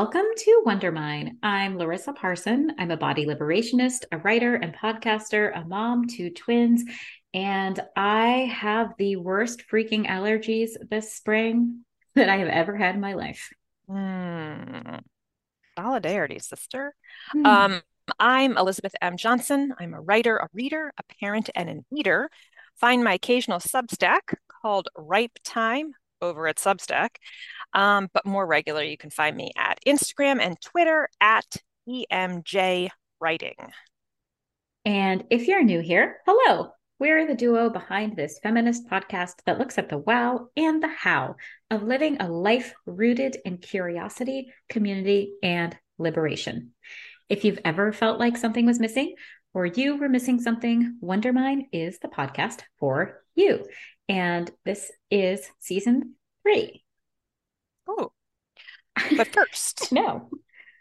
Welcome to Wondermine. I'm Larissa Parson. I'm a body liberationist, a writer and podcaster, a mom to twins, and I have the worst freaking allergies this spring that I have ever had in my life. Mm. Solidarity, sister. Hmm. Um, I'm Elizabeth M. Johnson. I'm a writer, a reader, a parent, and an eater. Find my occasional Substack called Ripe Time over at Substack. Um, but more regular, you can find me at Instagram and Twitter at EMJ Writing. And if you're new here, hello. We're the duo behind this feminist podcast that looks at the wow and the how of living a life rooted in curiosity, community, and liberation. If you've ever felt like something was missing or you were missing something, Wondermine is the podcast for you. And this is season three. Oh, but first, no.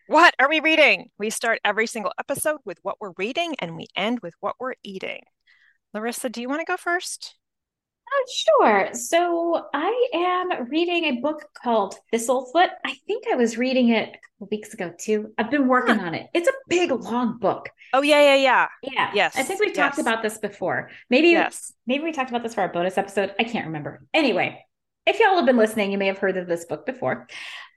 What are we reading? We start every single episode with what we're reading and we end with what we're eating. Larissa, do you want to go first? Sure. So I am reading a book called Thistlefoot. I think I was reading it a couple weeks ago too. I've been working huh. on it. It's a big, long book. Oh yeah, yeah, yeah. Yeah. Yes. I think we've yes. talked about this before. Maybe yes. maybe we talked about this for our bonus episode. I can't remember. Anyway, if y'all have been listening, you may have heard of this book before.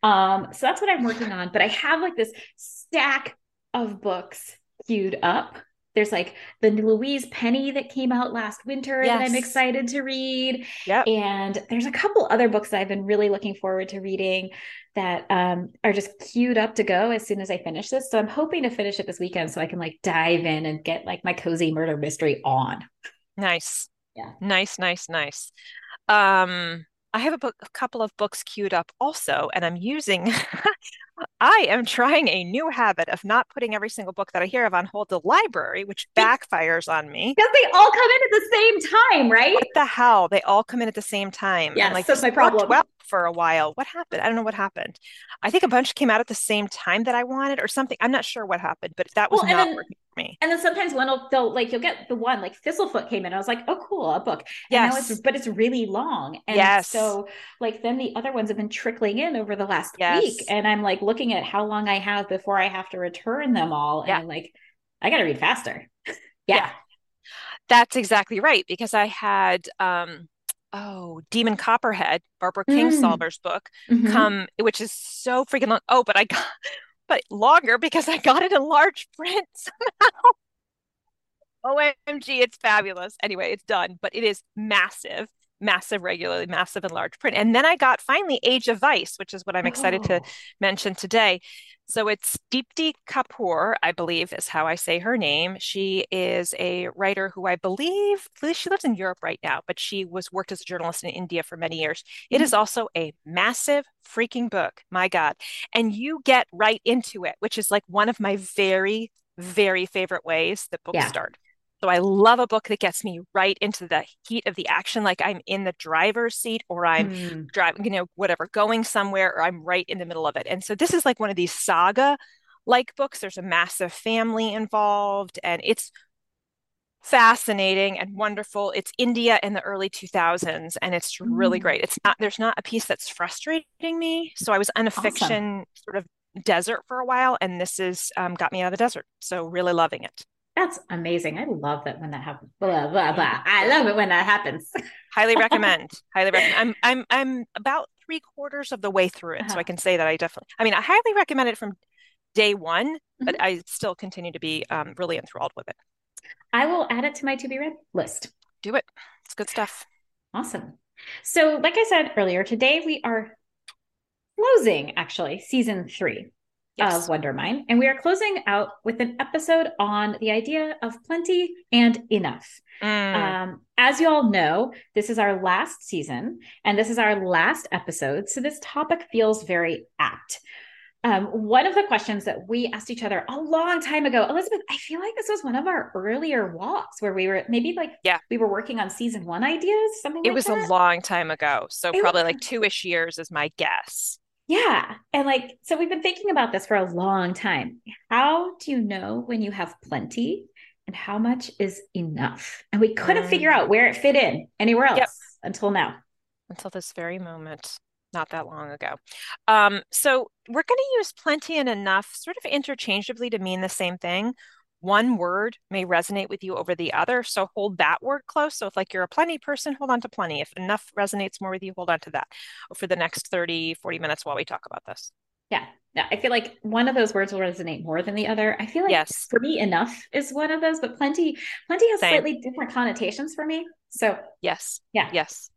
Um, so that's what I'm working on. But I have like this stack of books queued up there's like the Louise Penny that came out last winter yes. that I'm excited to read. Yep. And there's a couple other books that I've been really looking forward to reading that um, are just queued up to go as soon as I finish this. So I'm hoping to finish it this weekend so I can like dive in and get like my cozy murder mystery on. Nice. Yeah. Nice, nice, nice. Um, I have a book, a couple of books queued up also, and I'm using I am trying a new habit of not putting every single book that I hear of on hold the library, which backfires on me. Because they all come in at the same time, right? What the hell? They all come in at the same time. Yeah, like, that's my problem. Well, for a while. What happened? I don't know what happened. I think a bunch came out at the same time that I wanted or something. I'm not sure what happened, but that was well, not then, working for me. And then sometimes one will they'll like you'll get the one like Thistlefoot came in. I was like, oh cool, a book. yes. It's, but it's really long. And yes. so like then the other ones have been trickling in over the last yes. week. And I'm like looking at how long I have before I have to return them all. Yeah. And I'm like, I gotta read faster. yeah. yeah. That's exactly right. Because I had um oh demon copperhead barbara kingsolver's mm. book mm-hmm. come which is so freaking long oh but i got but longer because i got it in large print somehow omg it's fabulous anyway it's done but it is massive massive regularly massive and large print and then i got finally age of vice which is what i'm excited oh. to mention today so it's Deepti Kapoor, I believe is how I say her name. She is a writer who I believe she lives in Europe right now, but she was worked as a journalist in India for many years. Mm-hmm. It is also a massive freaking book, my God. And you get right into it, which is like one of my very, very favorite ways that books yeah. start. So I love a book that gets me right into the heat of the action, like I'm in the driver's seat or I'm mm. driving, you know, whatever, going somewhere, or I'm right in the middle of it. And so this is like one of these saga like books. There's a massive family involved, and it's fascinating and wonderful. It's India in the early 2000s, and it's mm. really great. It's not, there's not a piece that's frustrating me. So I was in a awesome. fiction sort of desert for a while, and this is um, got me out of the desert. So really loving it. That's amazing. I love that when that happens. Blah blah blah. I love it when that happens. highly recommend. Highly recommend. I'm I'm I'm about three quarters of the way through it, uh-huh. so I can say that I definitely. I mean, I highly recommend it from day one, mm-hmm. but I still continue to be um, really enthralled with it. I will add it to my to be read list. Do it. It's good stuff. Awesome. So, like I said earlier, today we are closing actually season three yes. of Wondermine. And we are closing out with an episode on the idea of plenty and enough. Mm. Um, as you all know, this is our last season and this is our last episode. So this topic feels very apt. Um, one of the questions that we asked each other a long time ago, Elizabeth, I feel like this was one of our earlier walks where we were maybe like, yeah, we were working on season one ideas, something. It like was that. a long time ago, so it probably was... like two ish years is my guess. Yeah. And like, so we've been thinking about this for a long time. How do you know when you have plenty and how much is enough? And we couldn't mm. figure out where it fit in anywhere else yep. until now. Until this very moment. not that long ago. Um, so we're going to use plenty and enough sort of interchangeably to mean the same thing. One word may resonate with you over the other. So hold that word close. So if like you're a plenty person, hold on to plenty. If enough resonates more with you, hold on to that for the next 30, 40 minutes while we talk about this. Yeah. Yeah. I feel like one of those words will resonate more than the other. I feel like yes. for me, enough is one of those, but plenty, plenty has Same. slightly different connotations for me. So yes. Yeah. Yes.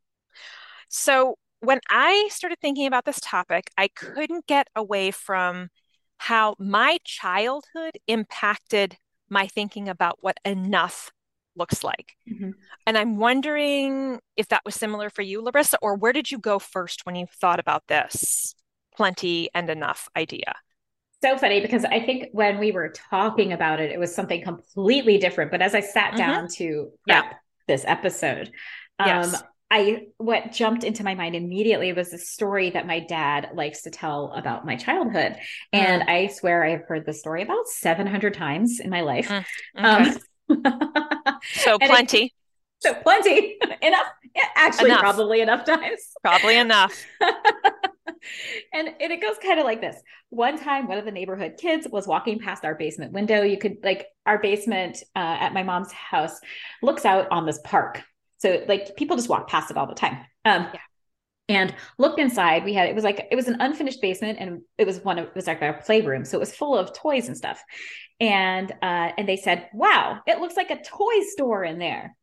So when I started thinking about this topic, I couldn't get away from how my childhood impacted my thinking about what enough looks like. Mm-hmm. And I'm wondering if that was similar for you, Larissa, or where did you go first when you thought about this plenty and enough idea? So funny because I think when we were talking about it, it was something completely different. But as I sat mm-hmm. down to prep yeah. this episode, um, yes. I what jumped into my mind immediately was a story that my dad likes to tell about my childhood, and mm. I swear I have heard the story about seven hundred times in my life. Mm. Okay. Um, so plenty. It, so plenty enough. Actually, enough. probably enough times. Probably enough. and, and it goes kind of like this. One time, one of the neighborhood kids was walking past our basement window. You could like our basement uh, at my mom's house looks out on this park so like people just walk past it all the time. Um, yeah. And looked inside. We had it was like it was an unfinished basement, and it was one of it was like our playroom, so it was full of toys and stuff. And uh, and they said, "Wow, it looks like a toy store in there."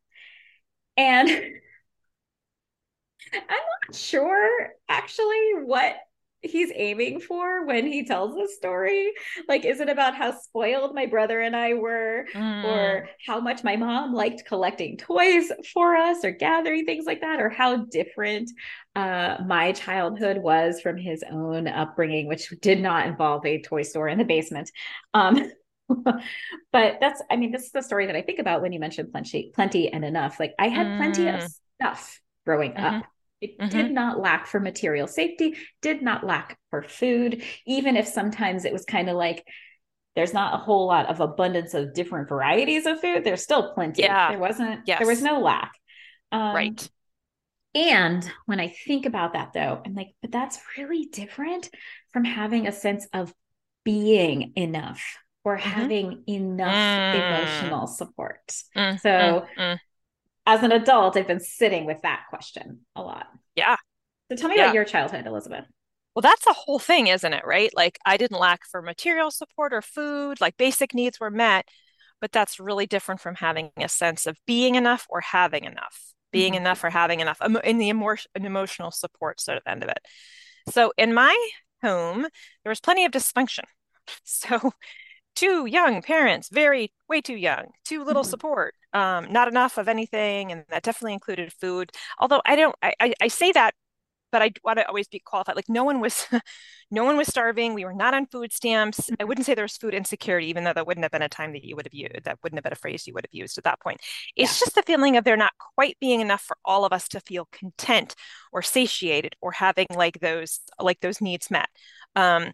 And I'm not sure actually what he's aiming for when he tells the story? Like, is it about how spoiled my brother and I were, mm. or how much my mom liked collecting toys for us, or gathering things like that, or how different uh, my childhood was from his own upbringing, which did not involve a toy store in the basement? Um, but that's, I mean, this is the story that I think about when you mentioned plenty, plenty and enough. Like, I had mm. plenty of mm. stuff growing mm-hmm. up it mm-hmm. did not lack for material safety, did not lack for food, even if sometimes it was kind of like there's not a whole lot of abundance of different varieties of food. There's still plenty. Yeah. There wasn't, yes. there was no lack. Um, right. And when I think about that though, I'm like, but that's really different from having a sense of being enough or mm-hmm. having enough mm. emotional support. Mm, so mm, mm as an adult, I've been sitting with that question a lot. Yeah. So tell me yeah. about your childhood, Elizabeth. Well, that's a whole thing, isn't it? Right? Like I didn't lack for material support or food, like basic needs were met, but that's really different from having a sense of being enough or having enough, being mm-hmm. enough or having enough in the emo- emotional support sort of end of it. So in my home, there was plenty of dysfunction. So two young parents, very way too young, too little mm-hmm. support, um, not enough of anything, and that definitely included food. Although I don't, I, I, I say that, but I want to always be qualified. Like no one was, no one was starving. We were not on food stamps. I wouldn't say there was food insecurity, even though that wouldn't have been a time that you would have used. That wouldn't have been a phrase you would have used at that point. It's yeah. just the feeling of there not quite being enough for all of us to feel content or satiated or having like those like those needs met. Um,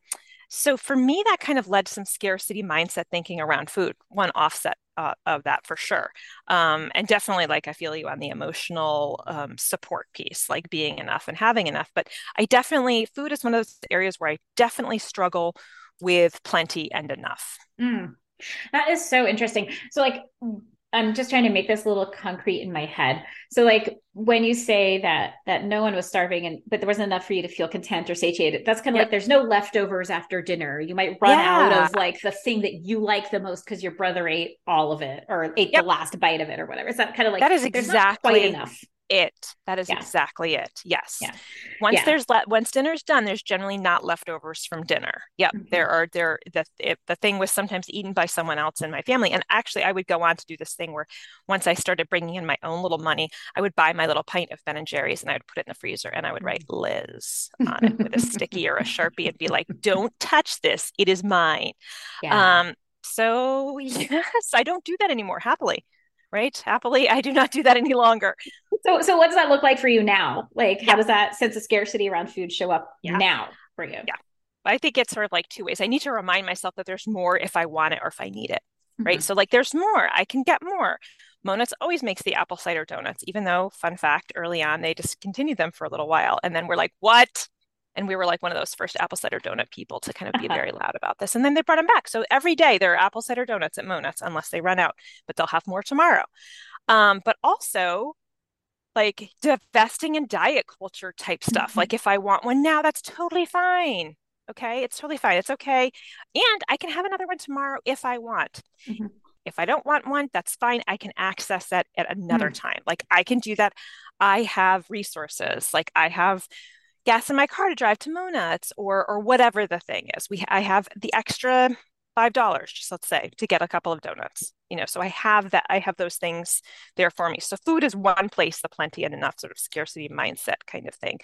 so for me, that kind of led to some scarcity mindset thinking around food, one offset uh, of that for sure. Um, and definitely, like, I feel you on the emotional um, support piece, like being enough and having enough. But I definitely, food is one of those areas where I definitely struggle with plenty and enough. Mm. That is so interesting. So, like, I'm just trying to make this a little concrete in my head. So like when you say that that no one was starving and but there wasn't enough for you to feel content or satiated, that's kind of yep. like there's no leftovers after dinner. You might run yeah. out of like the thing that you like the most because your brother ate all of it or ate yep. the last bite of it or whatever. Is that kind of like that is exactly enough it. That is yeah. exactly it. Yes. Yeah. Once yeah. there's le- once dinner's done, there's generally not leftovers from dinner. Yep. Mm-hmm. There are there the it, the thing was sometimes eaten by someone else in my family. And actually, I would go on to do this thing where once I started bringing in my own little money, I would buy my little pint of Ben and Jerry's and I would put it in the freezer and I would write Liz on it with a sticky or a sharpie and be like, "Don't touch this. It is mine." Yeah. Um. So yes, I don't do that anymore. Happily right? Happily, I do not do that any longer. So, so what does that look like for you now? Like, how does that sense of scarcity around food show up yeah. now for you? Yeah, I think it's sort of like two ways. I need to remind myself that there's more if I want it or if I need it, mm-hmm. right? So, like, there's more. I can get more. Monuts always makes the apple cider donuts, even though, fun fact, early on they discontinued them for a little while, and then we're like, what? And we were like one of those first apple cider donut people to kind of be very loud about this. And then they brought them back. So every day there are apple cider donuts at Monuts unless they run out, but they'll have more tomorrow. Um, but also like divesting in diet culture type stuff. Mm-hmm. Like if I want one now, that's totally fine. Okay. It's totally fine. It's okay. And I can have another one tomorrow if I want. Mm-hmm. If I don't want one, that's fine. I can access that at another mm. time. Like I can do that. I have resources. Like I have gas in my car to drive to Monuts or or whatever the thing is. We I have the extra five dollars, just let's say, to get a couple of donuts. You know, so I have that. I have those things there for me. So food is one place the plenty and enough sort of scarcity mindset kind of thing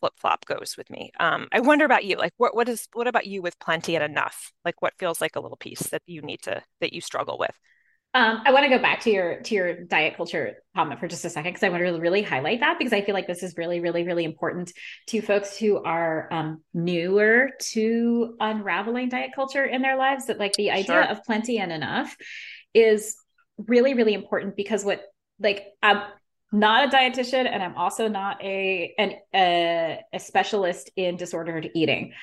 flip flop goes with me. Um, I wonder about you. Like, what what is what about you with plenty and enough? Like, what feels like a little piece that you need to that you struggle with? Um, I want to go back to your to your diet culture comment for just a second because I want to really highlight that because I feel like this is really, really, really important to folks who are um, newer to unraveling diet culture in their lives. That like the idea sure. of plenty and enough is really, really important because what like I'm not a dietitian and i'm also not a an a, a specialist in disordered eating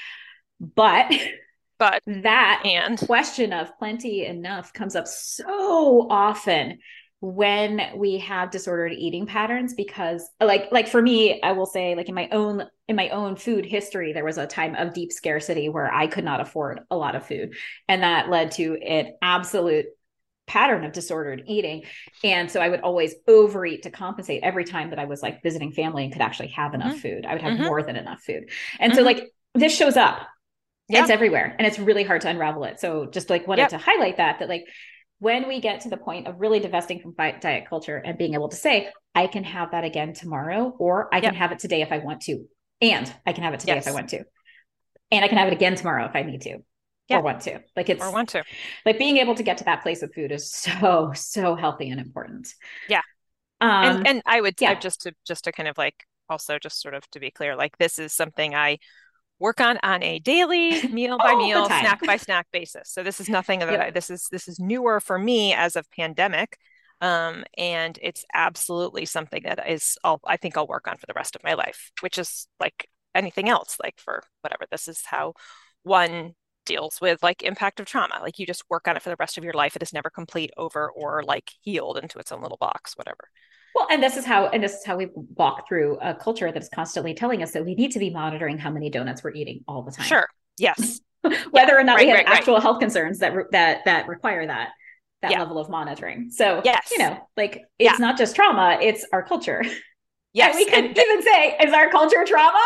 but but that and question of plenty enough comes up so often when we have disordered eating patterns because like like for me i will say like in my own in my own food history there was a time of deep scarcity where i could not afford a lot of food and that led to an absolute pattern of disordered eating. And so I would always overeat to compensate every time that I was like visiting family and could actually have enough mm-hmm. food. I would have mm-hmm. more than enough food. And mm-hmm. so like this shows up. Yeah. It's everywhere and it's really hard to unravel it. So just like wanted yep. to highlight that that like when we get to the point of really divesting from diet culture and being able to say, I can have that again tomorrow, or I can have it today if I want to, and I can have it today yes. if I want to, and I can have it again tomorrow if I need to yeah. or want to. Like it's or want to. Like being able to get to that place with food is so so healthy and important. Yeah. Um, and and I would yeah. just to just to kind of like also just sort of to be clear, like this is something I work on on a daily meal by meal snack by snack basis so this is nothing that yep. I, this is this is newer for me as of pandemic um, and it's absolutely something that is I'll, i think i'll work on for the rest of my life which is like anything else like for whatever this is how one deals with like impact of trauma. Like you just work on it for the rest of your life. It is never complete, over, or like healed into its own little box, whatever. Well, and this is how and this is how we walk through a culture that is constantly telling us that we need to be monitoring how many donuts we're eating all the time. Sure. Yes. Whether yeah. or not right, we have right, actual right. health concerns that that that require that that yeah. level of monitoring. So, yes. you know, like it's yeah. not just trauma, it's our culture. Yes. And we could and even say, is our culture trauma?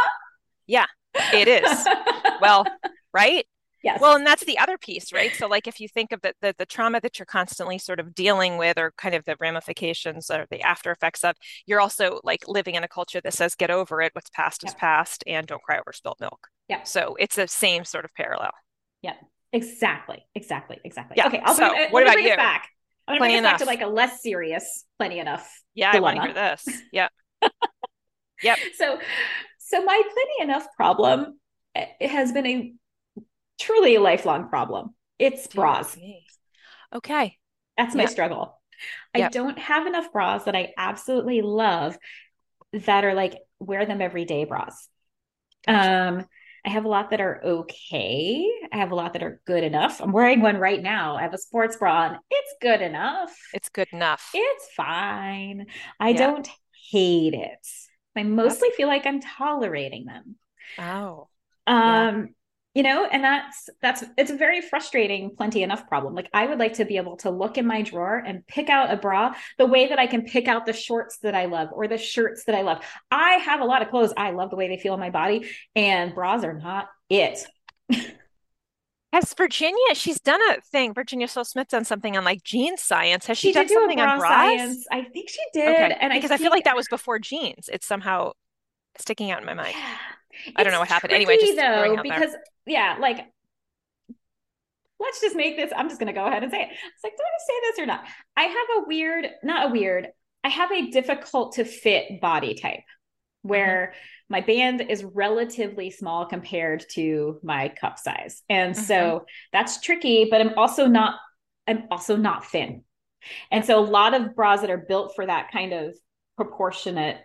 Yeah, it is. well, right? Yes. Well, and that's the other piece, right? So, like, if you think of the, the, the trauma that you're constantly sort of dealing with, or kind of the ramifications or the after effects of, you're also like living in a culture that says, "Get over it. What's past is past, and don't cry over spilled milk." Yeah. So it's the same sort of parallel. Yeah. Exactly. Exactly. Exactly. Yeah. Okay. I'll so, bring, what about bring you? back. I'm going to bring it back to like a less serious, plenty enough. Yeah, dilemma. I want to hear this. Yeah. yep. So, so my plenty enough problem eh, it has been a truly a lifelong problem. It's bras. Okay. That's my yep. struggle. Yep. I don't have enough bras that I absolutely love that are like wear them every day bras. Um, I have a lot that are okay. I have a lot that are good enough. I'm wearing one right now. I have a sports bra and it's good enough. It's good enough. It's fine. I don't hate it. I mostly feel like I'm tolerating them. Oh. Um, you know and that's that's it's a very frustrating plenty enough problem like i would like to be able to look in my drawer and pick out a bra the way that i can pick out the shorts that i love or the shirts that i love i have a lot of clothes i love the way they feel on my body and bras are not it Has Virginia? She's done a thing. Virginia Sole Smith done something on like jeans science. Has she, she done do something bra on bras? Science. I think she did. Okay. And because I, think... I, feel like that was before jeans. It's somehow sticking out in my mind. I don't know what happened. Anyway, just though because there yeah, like let's just make this. I'm just going to go ahead and say it. It's like, do I say this or not? I have a weird, not a weird, I have a difficult to fit body type where mm-hmm. my band is relatively small compared to my cup size. And mm-hmm. so that's tricky, but I'm also not, I'm also not thin. And so a lot of bras that are built for that kind of proportionate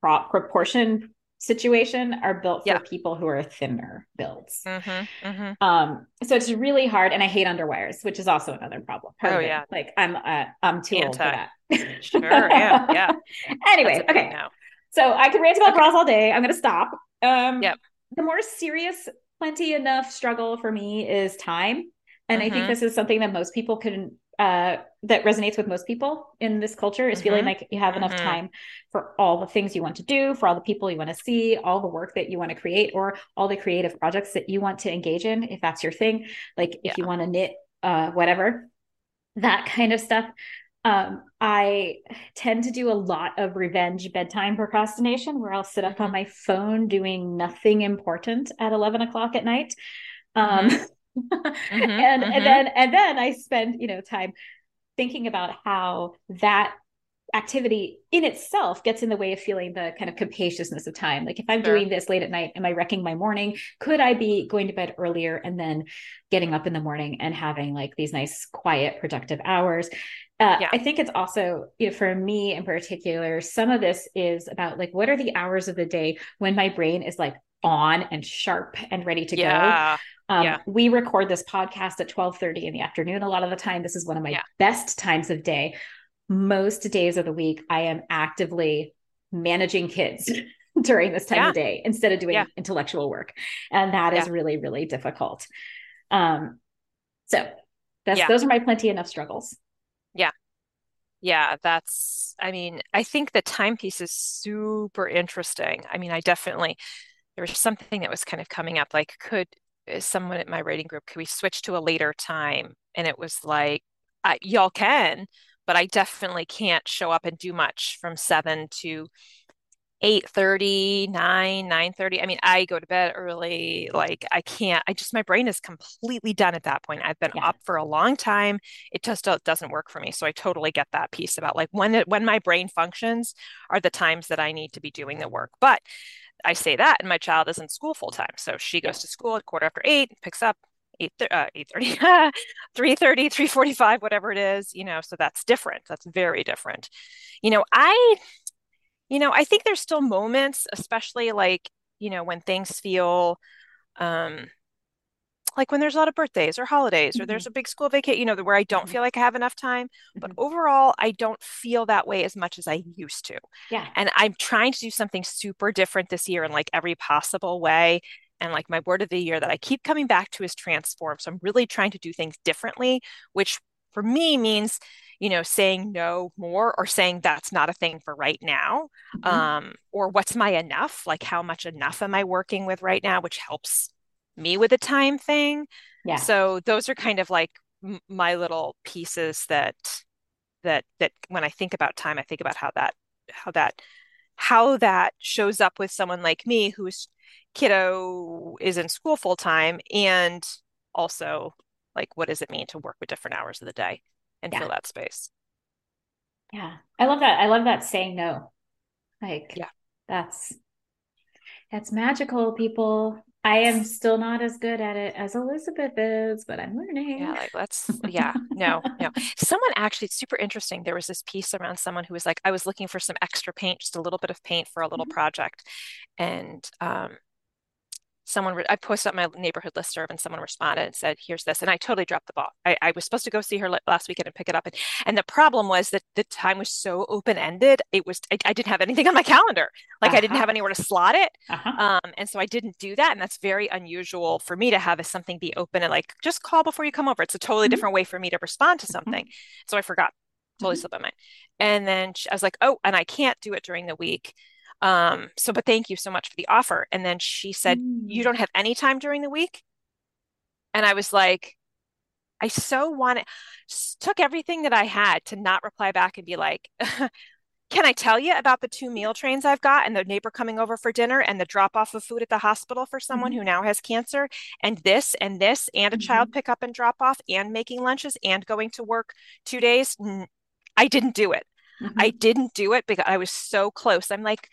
prop proportion situation are built for yeah. people who are thinner builds. Mm-hmm, mm-hmm. Um, so it's really hard, and I hate underwires, which is also another problem. oh yeah, like I'm uh, I'm too Anti. old for that. sure, yeah, yeah. anyway, okay. Now. So I could rant about okay. bras all day. I'm going to stop. Um, yep. The more serious, plenty enough struggle for me is time, and mm-hmm. I think mm-hmm. this is something that most people can uh, that resonates with most people in this culture is mm-hmm. feeling like you have enough mm-hmm. time for all the things you want to do, for all the people you want to see, all the work that you want to create, or all the creative projects that you want to engage in, if that's your thing. Like if yeah. you want to knit, uh, whatever, that kind of stuff. Um, I tend to do a lot of revenge bedtime procrastination where I'll sit up on mm-hmm. my phone doing nothing important at 11 o'clock at night. Um, mm-hmm. and mm-hmm. and then and then I spend you know time thinking about how that activity in itself gets in the way of feeling the kind of capaciousness of time. Like if I'm sure. doing this late at night, am I wrecking my morning? Could I be going to bed earlier and then getting up in the morning and having like these nice, quiet, productive hours? Uh, yeah. I think it's also, you know, for me in particular, some of this is about like what are the hours of the day when my brain is like on and sharp and ready to yeah. go. Um, yeah. We record this podcast at 12:30 in the afternoon. A lot of the time, this is one of my yeah. best times of day. Most days of the week, I am actively managing kids during this time yeah. of day instead of doing intellectual work, and that is really, really difficult. Um, so that's those are my plenty enough struggles. Yeah, yeah, that's. I mean, I think the timepiece is super interesting. I mean, I definitely there was something that was kind of coming up like could someone at my writing group could we switch to a later time? And it was like y'all can but i definitely can't show up and do much from 7 to 8 30 9 9 30 i mean i go to bed early like i can't i just my brain is completely done at that point. I've been yeah. up for a long time. It just doesn't work for me. So i totally get that piece about like when it, when my brain functions are the times that i need to be doing the work. But I say that, and my child is in school full time. So she goes to school at quarter after eight, picks up 8 uh, 8:30 3:30 3:45 whatever it is you know so that's different. That's very different. You know i you know i think there's still moments especially like you know when things feel um like when there's a lot of birthdays or holidays mm-hmm. or there's mm-hmm. a big school vacation, you know, where I don't mm-hmm. feel like I have enough time. Mm-hmm. But overall, I don't feel that way as much as I used to. Yeah. And I'm trying to do something super different this year in like every possible way. And like my word of the year that I keep coming back to is transform. So I'm really trying to do things differently, which for me means, you know, saying no more or saying that's not a thing for right now. Mm-hmm. Um, or what's my enough? Like how much enough am I working with right now, which helps me with a time thing. Yeah. So those are kind of like m- my little pieces that that that when I think about time, I think about how that how that how that shows up with someone like me whose kiddo is in school full time and also like what does it mean to work with different hours of the day and yeah. fill that space. Yeah. I love that. I love that saying no. Like yeah. that's that's magical, people. I am still not as good at it as Elizabeth is, but I'm learning. Yeah, like let's yeah, no, no. Someone actually it's super interesting. There was this piece around someone who was like, I was looking for some extra paint, just a little bit of paint for a little mm-hmm. project. And um someone re- I posted up my neighborhood list serve and someone responded and said, "Here's this," and I totally dropped the ball. I, I was supposed to go see her last weekend and pick it up, and and the problem was that the time was so open ended. It was I, I, didn't have anything on my calendar, like uh-huh. I didn't uh-huh. have anywhere to slot it, uh-huh. um, and so I didn't do that, and that's very unusual for me to have something be open and like just call before you come over. It's a totally mm-hmm. different way for me to respond to mm-hmm. something. Mm-hmm. So I forgot, totally mm-hmm. slipped my mind, and then I was like, oh, and I can't do it during the week. Um, so, but thank you so much for the offer. And then she said, mm. You don't have any time during the week? And I was like, I so wanted, took everything that I had to not reply back and be like, Can I tell you about the two meal trains I've got and the neighbor coming over for dinner and the drop off of food at the hospital for someone mm-hmm. who now has cancer and this and this and a mm-hmm. child pick up and drop off and making lunches and going to work two days? I didn't do it. Mm-hmm. I didn't do it because I was so close. I'm like,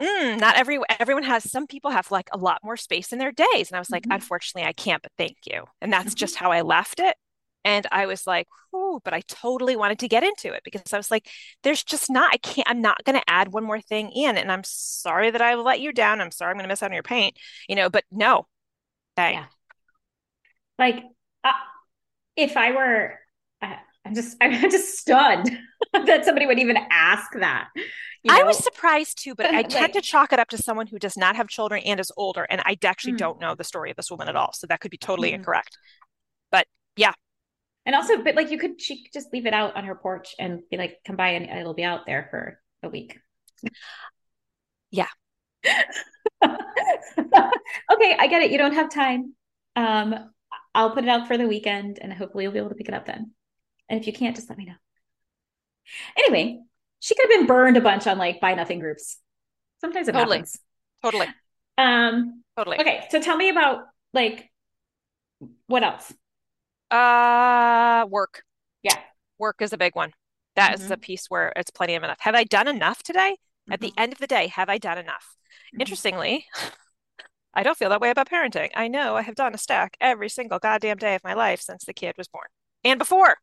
mm, not every everyone has some people have like a lot more space in their days. And I was like, mm-hmm. unfortunately, I can't, but thank you. And that's mm-hmm. just how I left it. And I was like, "Ooh!" but I totally wanted to get into it because I was like, there's just not, I can't, I'm not going to add one more thing in. And I'm sorry that I let you down. I'm sorry I'm going to miss out on your paint, you know, but no. Yeah. Like, uh, if I were, I'm just, I'm just stunned that somebody would even ask that. You know? I was surprised too, but I tend like, to chalk it up to someone who does not have children and is older. And I actually mm-hmm. don't know the story of this woman at all. So that could be totally mm-hmm. incorrect. But yeah. And also, but like you could, she could just leave it out on her porch and be like, come by and it'll be out there for a week. Yeah. okay, I get it. You don't have time. Um, I'll put it out for the weekend and hopefully you'll be able to pick it up then. And if you can't, just let me know. Anyway, she could have been burned a bunch on like buy nothing groups. Sometimes it totally. happens. Totally. Um totally. Okay, so tell me about like what else? Uh work. Yeah. Work is a big one. That mm-hmm. is a piece where it's plenty of enough. Have I done enough today? Mm-hmm. At the mm-hmm. end of the day, have I done enough? Mm-hmm. Interestingly, I don't feel that way about parenting. I know I have done a stack every single goddamn day of my life since the kid was born and before.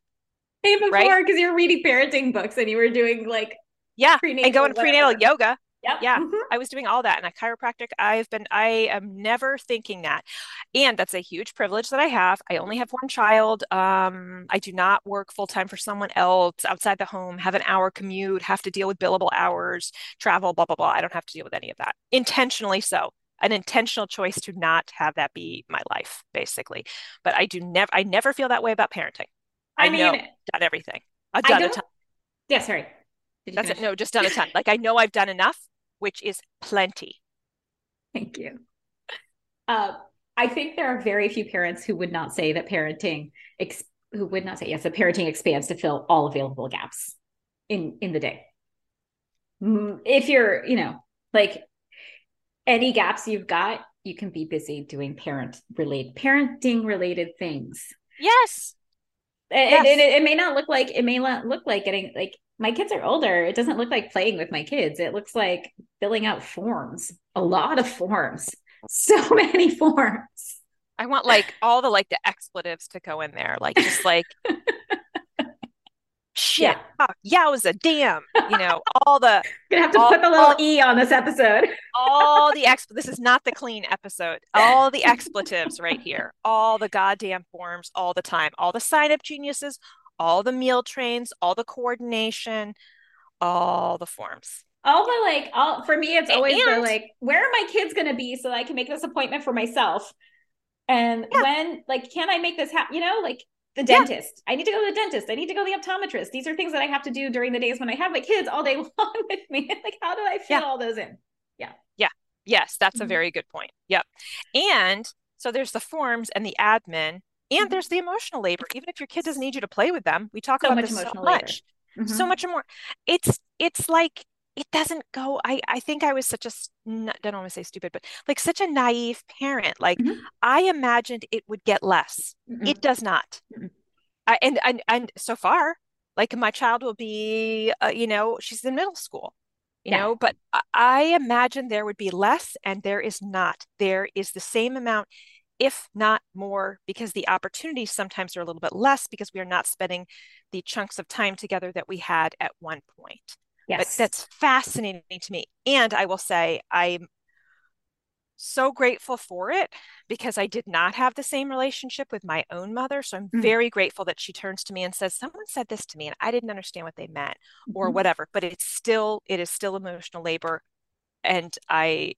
And before, because right? you're reading parenting books and you were doing like yeah, prenatal, and going to prenatal yoga. Yep. Yeah, mm-hmm. I was doing all that and a chiropractic. I've been, I am never thinking that. And that's a huge privilege that I have. I only have one child. Um, I do not work full time for someone else outside the home, have an hour commute, have to deal with billable hours, travel, blah, blah, blah. I don't have to deal with any of that intentionally so an intentional choice to not have that be my life, basically. But I do never, I never feel that way about parenting. I, I mean, know, done everything. I've done a ton. Yeah, sorry. That's finish? it. No, just done a ton. like I know I've done enough, which is plenty. Thank you. Uh, I think there are very few parents who would not say that parenting, ex- who would not say yes, that parenting expands to fill all available gaps in in the day. If you're, you know, like any gaps you've got, you can be busy doing parent related parenting related things. Yes. And, yes. it, it, may not look like it may not look like getting like my kids are older. It doesn't look like playing with my kids. It looks like filling out forms, a lot of forms, so many forms. I want like all the like the expletives to go in there, like just like shit, yeah. oh, yowza, damn, you know, all the. Gonna have to all, put the little all, E on this episode. all the ex. This is not the clean episode. All the expletives right here. All the goddamn forms, all the time. All the sign up geniuses, all the meal trains, all the coordination, all the forms. All the like, all for me, it's always and, the like, where are my kids gonna be so I can make this appointment for myself? And yeah. when, like, can I make this happen? You know, like the dentist. Yeah. I need to go to the dentist. I need to go to the optometrist. These are things that I have to do during the days when I have my kids all day long with me. like, how do I fit yeah. all those in? Yeah. Yeah. Yes, that's mm-hmm. a very good point. Yep. And so there's the forms and the admin, and mm-hmm. there's the emotional labor. Even if your kid doesn't need you to play with them, we talk so about this so much. Mm-hmm. So much more. It's it's like it doesn't go i i think i was such a I don't want to say stupid but like such a naive parent like mm-hmm. i imagined it would get less mm-hmm. it does not. I, and and and so far like my child will be uh, you know she's in middle school you yeah. know but I, I imagine there would be less and there is not there is the same amount if not more because the opportunities sometimes are a little bit less because we are not spending the chunks of time together that we had at one point Yes. But that's fascinating to me. And I will say, I'm so grateful for it because I did not have the same relationship with my own mother. So I'm mm-hmm. very grateful that she turns to me and says, Someone said this to me and I didn't understand what they meant mm-hmm. or whatever. But it's still, it is still emotional labor. And I,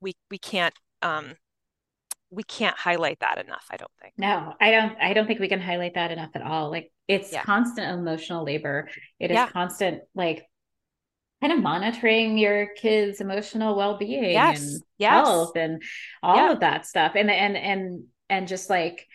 we, we can't, um, we can't highlight that enough i don't think no i don't i don't think we can highlight that enough at all like it's yeah. constant emotional labor it is yeah. constant like kind of monitoring your kids emotional well-being yes. and yes. health and all yeah. of that stuff and and and and just like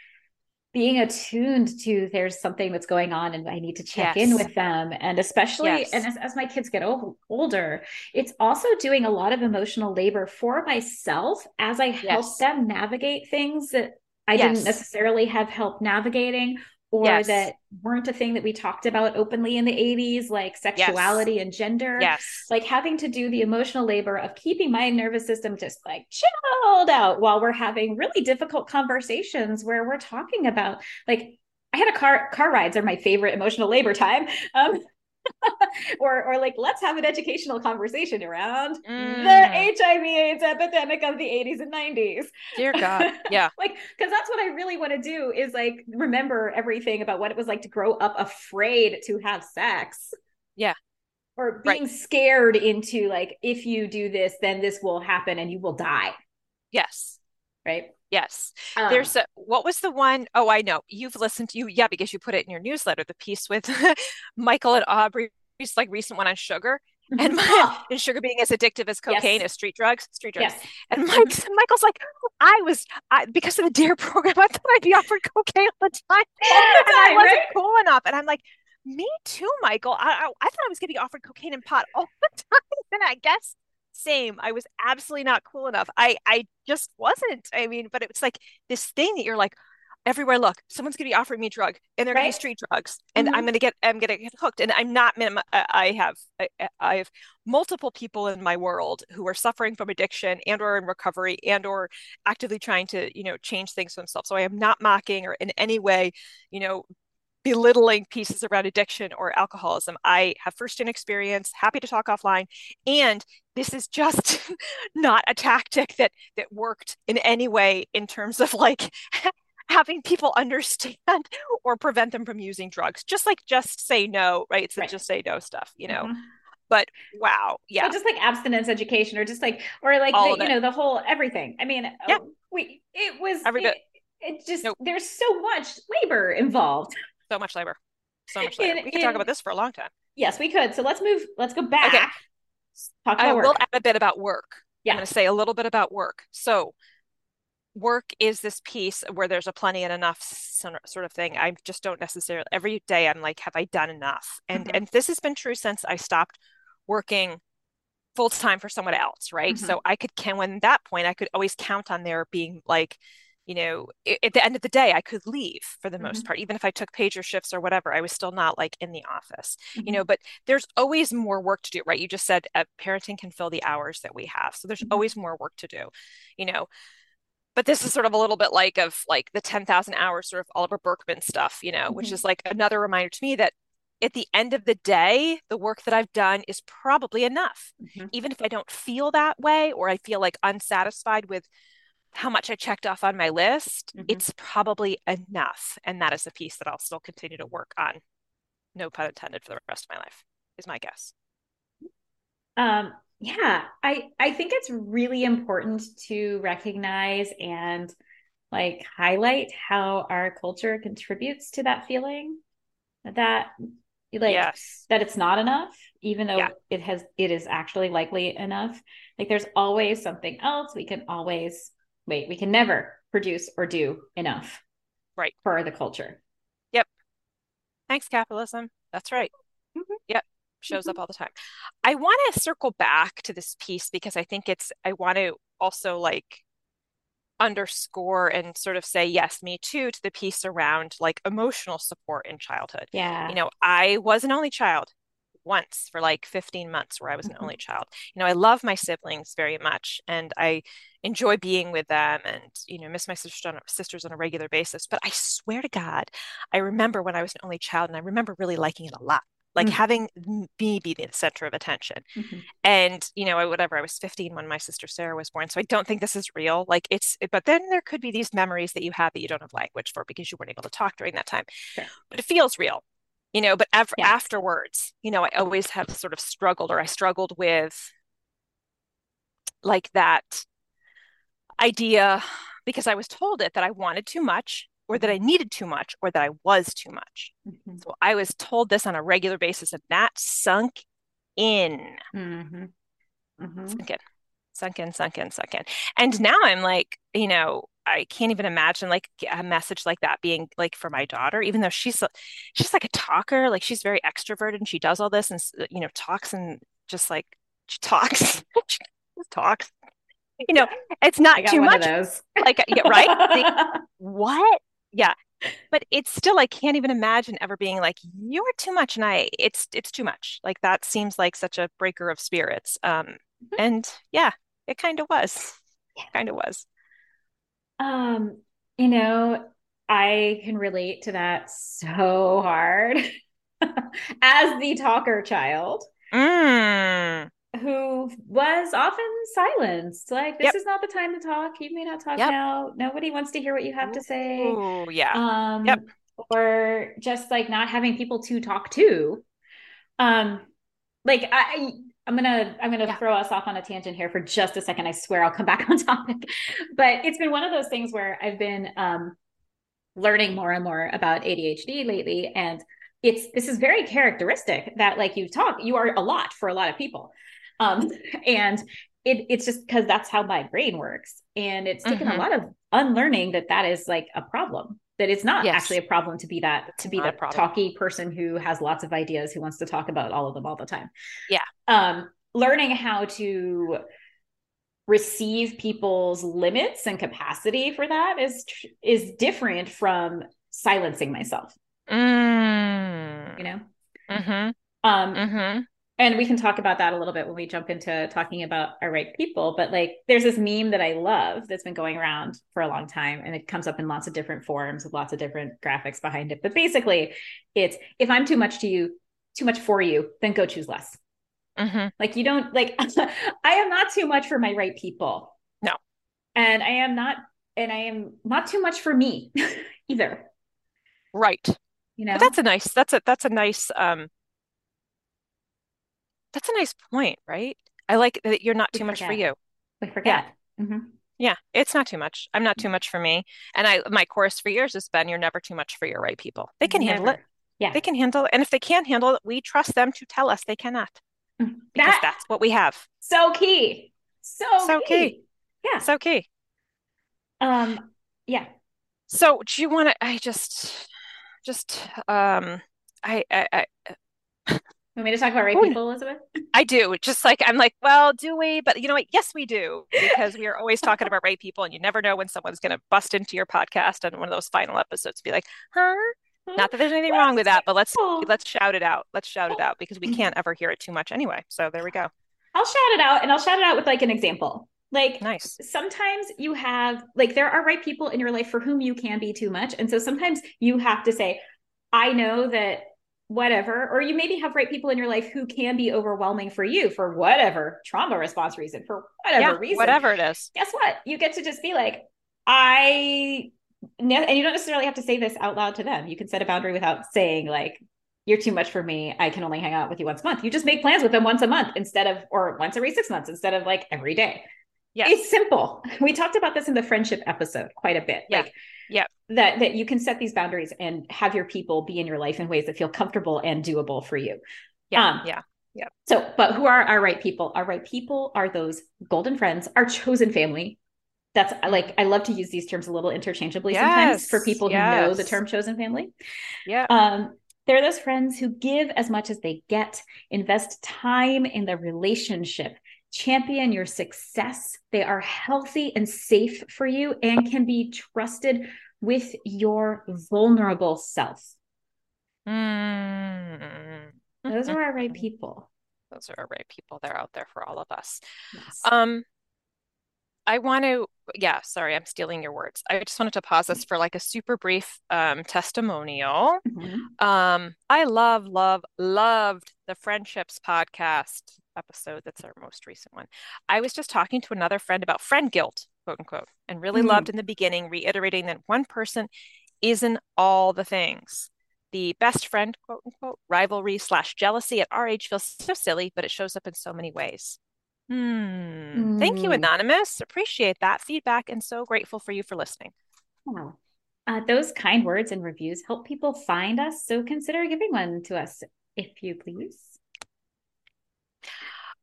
being attuned to there's something that's going on and I need to check yes. in with them. And especially, yes. and as, as, my kids get old, older, it's also doing a lot of emotional labor for myself as I yes. help them navigate things that I didn't necessarily have help navigating or yes. that weren't a thing that we talked about openly in the 80s like sexuality yes. and gender yes like having to do the emotional labor of keeping my nervous system just like chilled out while we're having really difficult conversations where we're talking about like I had a car car rides are my favorite emotional labor time. Um, or or like let's have an educational conversation around mm. the HIV AIDS epidemic of the 80s and 90s. Dear God. Yeah. like cuz that's what I really want to do is like remember everything about what it was like to grow up afraid to have sex. Yeah. Or being right. scared into like if you do this then this will happen and you will die. Yes. Right? Yes. Um, There's a, what was the one? Oh, I know. You've listened to you. Yeah, because you put it in your newsletter, the piece with Michael and Aubrey, like recent one on sugar. Mm-hmm. And, my, and sugar being as addictive as cocaine, yes. as street drugs, street drugs. Yes. And Mike, mm-hmm. Michael's like, I was, I, because of the DARE program, I thought I'd be offered cocaine all the time. All the time and I wasn't right? cool enough. And I'm like, me too, Michael. I, I, I thought I was going to be offered cocaine and pot all the time. And I guess same. I was absolutely not cool enough. I I just wasn't. I mean, but it was like this thing that you're like, everywhere look, someone's gonna be offering me a drug, and they're right. gonna be street drugs, and mm-hmm. I'm gonna get I'm gonna get hooked. And I'm not. I have I, I have multiple people in my world who are suffering from addiction and or in recovery and or actively trying to you know change things for themselves. So I am not mocking or in any way, you know, belittling pieces around addiction or alcoholism. I have firsthand experience, happy to talk offline. And this is just not a tactic that that worked in any way in terms of like having people understand or prevent them from using drugs. Just like just say no, right? It's right. just say no stuff, you know. Mm-hmm. But wow, yeah. just like abstinence education or just like or like the, you know the whole everything. I mean, yeah. we it was Every. It, it just nope. there's so much labor involved so much labor so much labor in, we could in, talk about this for a long time yes we could so let's move let's go back okay. talk i work. will add a bit about work yeah. i'm going to say a little bit about work so work is this piece where there's a plenty and enough sort of thing i just don't necessarily every day i'm like have i done enough and mm-hmm. and this has been true since i stopped working full time for someone else right mm-hmm. so i could can when that point i could always count on there being like you know, at the end of the day, I could leave for the mm-hmm. most part, even if I took pager shifts or whatever. I was still not like in the office, mm-hmm. you know. But there's always more work to do, right? You just said uh, parenting can fill the hours that we have, so there's mm-hmm. always more work to do, you know. But this is sort of a little bit like of like the ten thousand hours sort of Oliver Burkeman stuff, you know, which mm-hmm. is like another reminder to me that at the end of the day, the work that I've done is probably enough. Mm-hmm. Even if I don't feel that way or I feel like unsatisfied with how much I checked off on my list, mm-hmm. it's probably enough. And that is the piece that I'll still continue to work on. No pun intended for the rest of my life, is my guess. Um, yeah, I I think it's really important to recognize and like highlight how our culture contributes to that feeling that like yes. that it's not enough even though yeah. it has it is actually likely enough like there's always something else we can always wait, we can never produce or do enough right for the culture. Yep. Thanks, capitalism. That's right. Mm-hmm. Yep. Shows mm-hmm. up all the time. I want to circle back to this piece because I think it's, I want to also like underscore and sort of say, yes, me too, to the piece around like emotional support in childhood. Yeah. You know, I was an only child once for like 15 months where I was an mm-hmm. only child. You know, I love my siblings very much and I enjoy being with them and, you know, miss my sisters on, sisters on a regular basis. But I swear to God, I remember when I was an only child and I remember really liking it a lot. Like mm-hmm. having me be the center of attention. Mm-hmm. And, you know, whatever, I was 15 when my sister Sarah was born. So I don't think this is real. Like it's, but then there could be these memories that you have that you don't have language for because you weren't able to talk during that time. Sure. But it feels real you know but af- afterwards you know i always have sort of struggled or i struggled with like that idea because i was told it that i wanted too much or that i mm-hmm. needed too much or that i was too much mm-hmm. so i was told this on a regular basis and that sunk in mm-hmm. Mm-hmm. sunk in sunk in sunk in sunk in and now i'm like you know I can't even imagine like a message like that being like for my daughter, even though she's she's like a talker, like she's very extroverted and she does all this and you know talks and just like she talks, she talks. You know, it's not too much. Like yeah, right? what? Yeah, but it's still I can't even imagine ever being like you're too much and I it's it's too much. Like that seems like such a breaker of spirits. Um, mm-hmm. and yeah, it kind of was. Yeah. Kind of was. Um, you know, I can relate to that so hard as the talker child. Mm. Who was often silenced. Like, this yep. is not the time to talk. You may not talk yep. now. Nobody wants to hear what you have to say. Oh, yeah. Um, yep. Or just like not having people to talk to. Um, like I I'm gonna I'm gonna yeah. throw us off on a tangent here for just a second. I swear I'll come back on topic. But it's been one of those things where I've been um, learning more and more about ADHD lately, and it's this is very characteristic that like you talk you are a lot for a lot of people, um, and it, it's just because that's how my brain works, and it's taken mm-hmm. a lot of unlearning that that is like a problem that it's not yes. actually a problem to be that to be the talky person who has lots of ideas who wants to talk about all of them all the time yeah um learning how to receive people's limits and capacity for that is is different from silencing myself mm. you know mm-hmm. um mm-hmm and we can talk about that a little bit when we jump into talking about our right people but like there's this meme that i love that's been going around for a long time and it comes up in lots of different forms with lots of different graphics behind it. But basically it's if i'm too much to you too much for you then go choose less. Mm-hmm. like you don't like i am not too much for my right people. No. And i am not and i am not too much for me either. Right. You know? but that's a nice that's a that's a nice um that's a nice point, right? I like that you're not we too forget. much for you. We forget. Yeah. Mm-hmm. yeah, it's not too much. I'm not too much for me. And I my course for years has been you're never too much for your right people. They can never. handle it. Yeah. They can handle it. And if they can't handle it, we trust them to tell us they cannot. Mm-hmm. Because that, that's what we have. So key. So, so key. key. Yeah. So key. Um, yeah. So do you want to I just just um I I, I want me to talk about right oh, people, Elizabeth? I do. Just like I'm like, well, do we? But you know what? Yes, we do, because we are always talking about right people, and you never know when someone's going to bust into your podcast on one of those final episodes be like, huh? Not that there's anything wrong with that, but let's let's shout it out. Let's shout it out because we can't ever hear it too much anyway. So there we go. I'll shout it out, and I'll shout it out with like an example. Like nice. Sometimes you have like there are right people in your life for whom you can be too much, and so sometimes you have to say, I know that whatever or you maybe have right people in your life who can be overwhelming for you for whatever trauma response reason for whatever yeah, reason. whatever it is. Guess what? You get to just be like i and you don't necessarily have to say this out loud to them. You can set a boundary without saying like you're too much for me. I can only hang out with you once a month. You just make plans with them once a month instead of or once every six months instead of like every day yeah it's simple. We talked about this in the friendship episode quite a bit. Yeah. like yeah. that that you can set these boundaries and have your people be in your life in ways that feel comfortable and doable for you. Yeah. Um, yeah. Yeah. so but who are our right people? Our right people are those golden friends our chosen family. That's like i love to use these terms a little interchangeably yes, sometimes for people who know the term chosen family. Yeah. Um they're those friends who give as much as they get invest time in the relationship champion your success. They are healthy and safe for you and can be trusted with your vulnerable self. Mm-hmm. Those are our right people. Those are our right people. They're out there for all of us. Yes. Um, I want to, yeah, sorry, I'm stealing your words. I just wanted to pause this for like a super brief um, testimonial. Mm-hmm. Um, I love, love, loved the Friendships podcast episode. That's our most recent one. I was just talking to another friend about friend guilt, quote unquote, and really mm-hmm. loved in the beginning, reiterating that one person isn't all the things. The best friend, quote unquote, rivalry slash jealousy at our age feels so silly, but it shows up in so many ways. Hmm. Mm. Thank you, mm. Anonymous. Appreciate that feedback and so grateful for you for listening. Oh. Uh, those kind words and reviews help people find us. So consider giving one to us, if you please.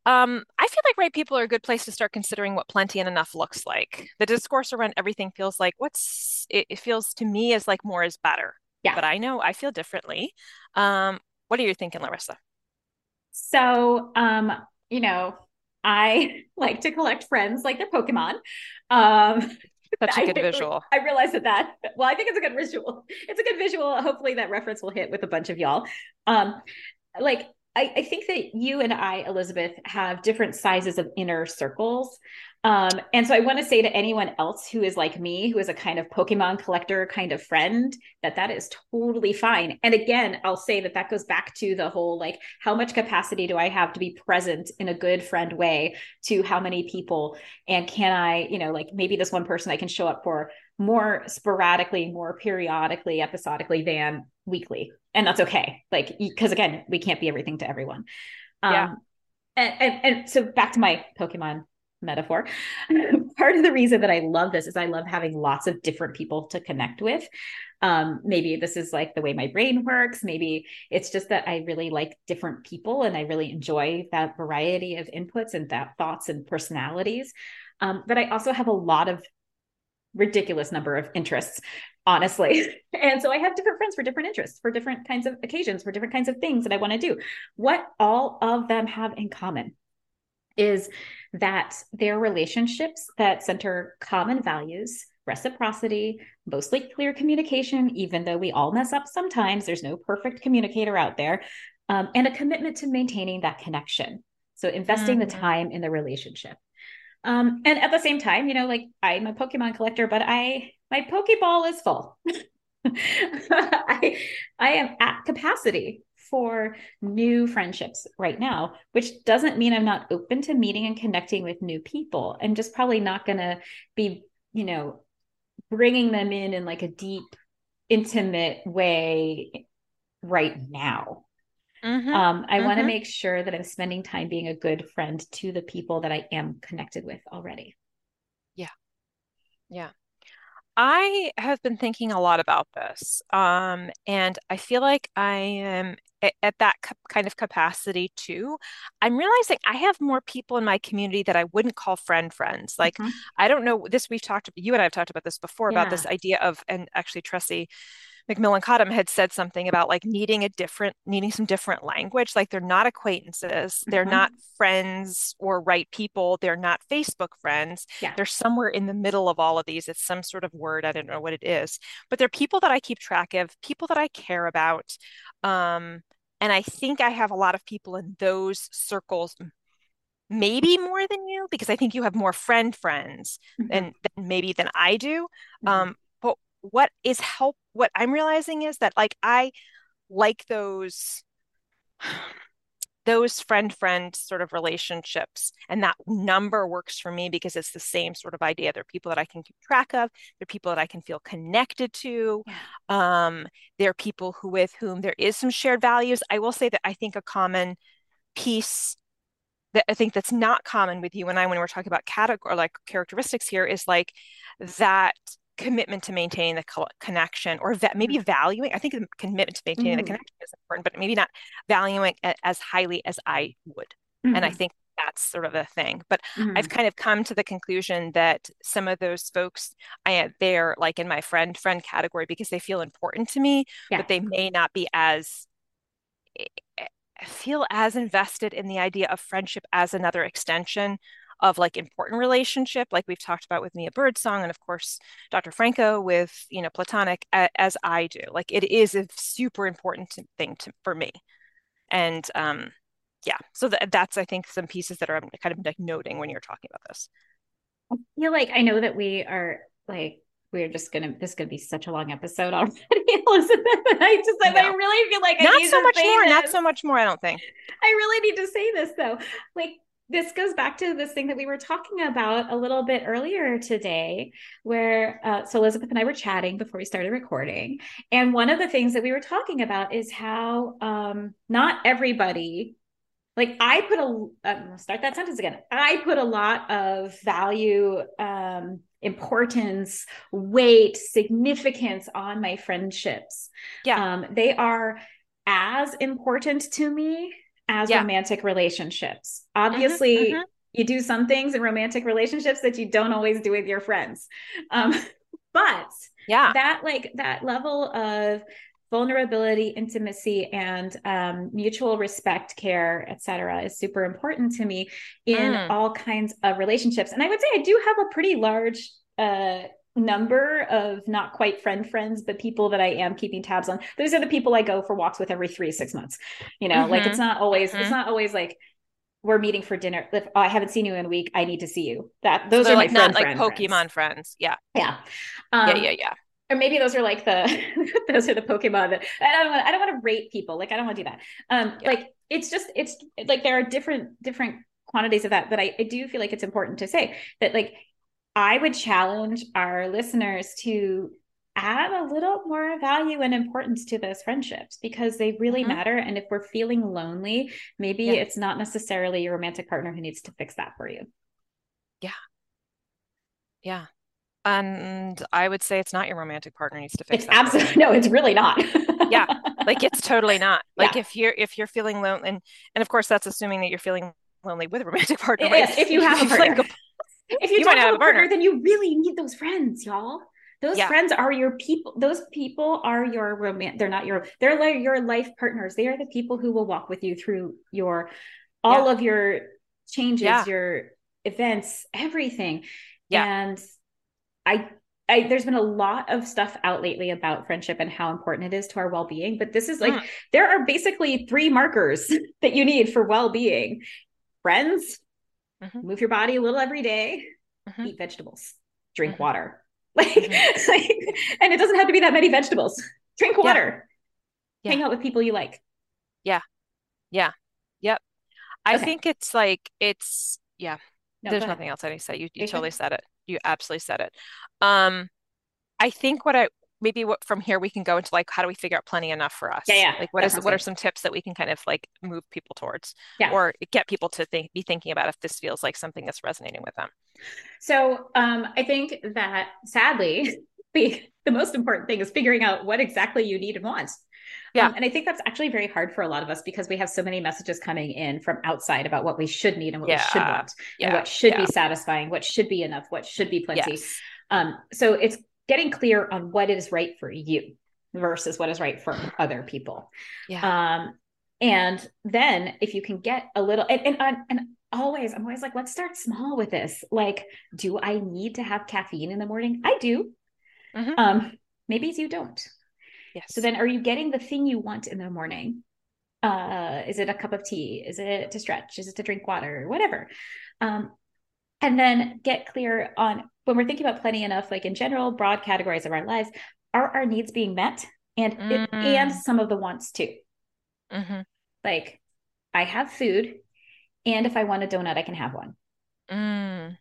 Um, I feel like right people are a good place to start considering what plenty and enough looks like. The discourse around everything feels like what's it, it feels to me as like more is better. Yeah. But I know I feel differently. Um, what are you thinking, Larissa? So, um, you know, I like to collect friends like they're Pokemon. Um, Such a good I, visual. I realize that that, well, I think it's a good visual. It's a good visual. Hopefully that reference will hit with a bunch of y'all. Um, like I, I, think that you and I, Elizabeth, have different sizes of inner circles. Um, and so I want to say to anyone else who is like me, who is a kind of Pokemon collector kind of friend, that that is totally fine. And again, I'll say that that goes back to the whole like, how much capacity do I have to be present in a good friend way to how many people? And can I, you know, like maybe this one person I can show up for more sporadically, more periodically, episodically than weekly. And that's okay. Like, because again, we can't be everything to everyone. Um, yeah. And, and, and so back to my Pokemon metaphor. Part of the reason that I love this is I love having lots of different people to connect with. Um, maybe this is like the way my brain works. Maybe it's just that I really like different people and I really enjoy that variety of inputs and that thoughts and personalities. Um, but I also have a lot of ridiculous number of interests honestly. And so i have different friends for different interests for different kinds of occasions for different kinds of things that i want to do. What all of them have in common is that they're relationships that center common values reciprocity mostly clear communication even though we all mess up sometimes there's no perfect communicator out there um, and a commitment to maintaining that connection. So investing mm-hmm. the time in the relationship um, and at the same time, you know, like I'm a Pokemon collector, but I my Pokeball is full. I I am at capacity for new friendships right now, which doesn't mean I'm not open to meeting and connecting with new people. I'm just probably not going to be, you know, bringing them in in like a deep, intimate way right now. Mm-hmm. Um, I mm-hmm. want to make sure that I'm spending time being a good friend to the people that I am connected with already. Yeah. Yeah. I have been thinking a lot about this. Um, and I feel like I am at, at that kind of capacity too. I'm realizing I have more people in my community that I wouldn't call friend friends. Like, mm-hmm. I don't know, this we've talked, about you and I have talked about this before yeah. about this idea of, and actually, Tressie McMillan Cottom had said something about like needing a different, needing some different language. Like they're not acquaintances, they're mm-hmm. not friends or right people, they're not Facebook friends. Yeah. They're somewhere in the middle of all of these. It's some sort of word, I don't know what it is, but they're people that I keep track of, people that I care about. Um, and I think I have a lot of people in those circles maybe more than you because I think you have more friend friends mm-hmm. than, than, maybe than I do. Mm-hmm. Um, what is help what i'm realizing is that like i like those those friend friend sort of relationships and that number works for me because it's the same sort of idea they're people that i can keep track of they're people that i can feel connected to yeah. um, they're people who with whom there is some shared values i will say that i think a common piece that i think that's not common with you and i when we're talking about category like characteristics here is like that commitment to maintaining the co- connection or va- maybe mm-hmm. valuing i think the commitment to maintaining mm-hmm. the connection is important but maybe not valuing it as highly as i would mm-hmm. and i mm-hmm. think that's sort of a thing but i've mm-hmm. kind of come to the conclusion that some of those folks i they're like in my friend friend category because they feel important to me yeah. but they may not be as eh, eh, feel as invested in the idea of friendship as another extension of like important relationship, like we've talked about with Mia Birdsong, and of course Dr. Franco with you know Platonic, as I do. Like it is a super important thing to, for me, and um, yeah, so th- that's I think some pieces that are kind of like noting when you're talking about this. I feel like I know that we are like we're just gonna this is gonna be such a long episode already elizabeth i just I, I really feel like not so much more this. not so much more i don't think i really need to say this though like this goes back to this thing that we were talking about a little bit earlier today where uh, so elizabeth and i were chatting before we started recording. And one of the things that we were talking about is how um, not everybody like i put a uh, start that sentence again. I put a lot of value um, importance weight significance on my friendships. Yeah. Um, they are as important to me as yeah. romantic relationships. Mm-hmm, Obviously, mm-hmm, mm-hmm. you do some things in romantic relationships that you don't always do with your friends. Um, but yeah, that like that level of vulnerability, intimacy, and um, mutual respect, care, etc., is super important to me in mm. all kinds of relationships. And I would say I do have a pretty large uh, number of not quite friend friends, but people that I am keeping tabs on. Those are the people I go for walks with every three six months. You know, mm-hmm. like it's mm-hmm. not always mm-hmm. it's not always like we're meeting for dinner. If oh, I haven't seen you in a week, I need to see you. That those so are like not like Pokemon friends. friends. Yeah, yeah, um, yeah, yeah, yeah. Or maybe those are like the those are the Pokemon that I don't want. I don't want to rate people. Like I don't want to do that. Um, yeah. like it's just it's like there are different different quantities of that. But I, I do feel like it's important to say that like I would challenge our listeners to add a little more value and importance to those friendships because they really mm-hmm. matter. And if we're feeling lonely, maybe yeah. it's not necessarily your romantic partner who needs to fix that for you. Yeah. Yeah. And I would say it's not your romantic partner needs to fix it's absolutely no, it's really not. yeah. Like it's totally not. Like yeah. if you're if you're feeling lonely and and of course that's assuming that you're feeling lonely with a romantic partner. Yes, right? if you have a partner. Like, if you, you don't have a partner, then you really need those friends, y'all. Those yeah. friends are your people. Those people are your romance. They're not your. They're like your life partners. They are the people who will walk with you through your all yeah. of your changes, yeah. your events, everything. Yeah. And I I, there's been a lot of stuff out lately about friendship and how important it is to our well-being but this is like mm. there are basically three markers that you need for well-being friends mm-hmm. move your body a little every day, mm-hmm. eat vegetables drink mm-hmm. water like, mm-hmm. like, and it doesn't have to be that many vegetables. Drink water. Yeah. Hang out with people you like. Yeah. Yeah. Yep. I okay. think it's like it's yeah. No, There's nothing else I need to say. You you totally said it. You absolutely said it. Um I think what I maybe what from here we can go into like how do we figure out plenty enough for us? Yeah, yeah. Like what is what good. are some tips that we can kind of like move people towards, yeah. or get people to think be thinking about if this feels like something that's resonating with them. So um, I think that sadly, the the most important thing is figuring out what exactly you need and want. Yeah. Um, and I think that's actually very hard for a lot of us because we have so many messages coming in from outside about what we should need and what yeah. we should want yeah. and what should yeah. be satisfying, what should be enough, what should be plenty. Yes. Um, so it's getting clear on what is right for you versus what is right for other people. Yeah. Um, and then if you can get a little and, and and always I'm always like, let's start small with this. Like, do I need to have caffeine in the morning? I do. Mm-hmm. Um, maybe you don't. Yes. So then are you getting the thing you want in the morning? Uh, is it a cup of tea? Is it to stretch? Is it to drink water? Whatever. Um, and then get clear on when we're thinking about plenty enough, like in general, broad categories of our lives, are our needs being met and mm. and some of the wants too. Mm-hmm. Like, I have food, and if I want a donut, I can have one. Mm.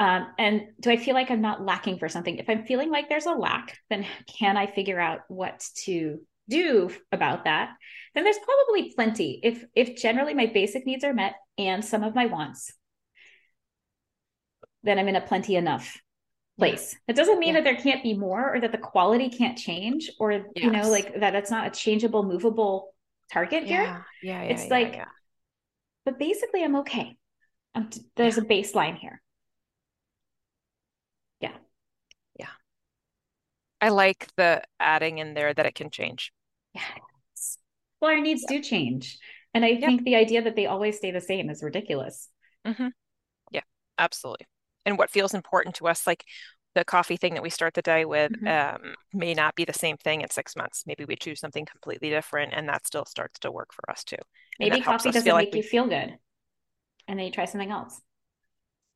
Um, and do I feel like I'm not lacking for something? If I'm feeling like there's a lack, then can I figure out what to do about that? Then there's probably plenty. If if generally my basic needs are met and some of my wants, then I'm in a plenty enough place. It doesn't mean yeah. that there can't be more or that the quality can't change or yes. you know like that it's not a changeable movable target yeah. here. Yeah, yeah It's yeah, like but basically I'm okay. I'm t- there's a baseline here. Yeah. Yeah. I like the adding in there that it can change. Yeah. Well, our needs do change. And I think the idea that they always stay the same is ridiculous. Mm-hmm. Yeah, absolutely and what feels important to us like the coffee thing that we start the day with mm-hmm. um, may not be the same thing in six months. Maybe we choose something completely different, and that still starts to work for us too. Maybe coffee doesn't make like we... you feel good, and then you try something else.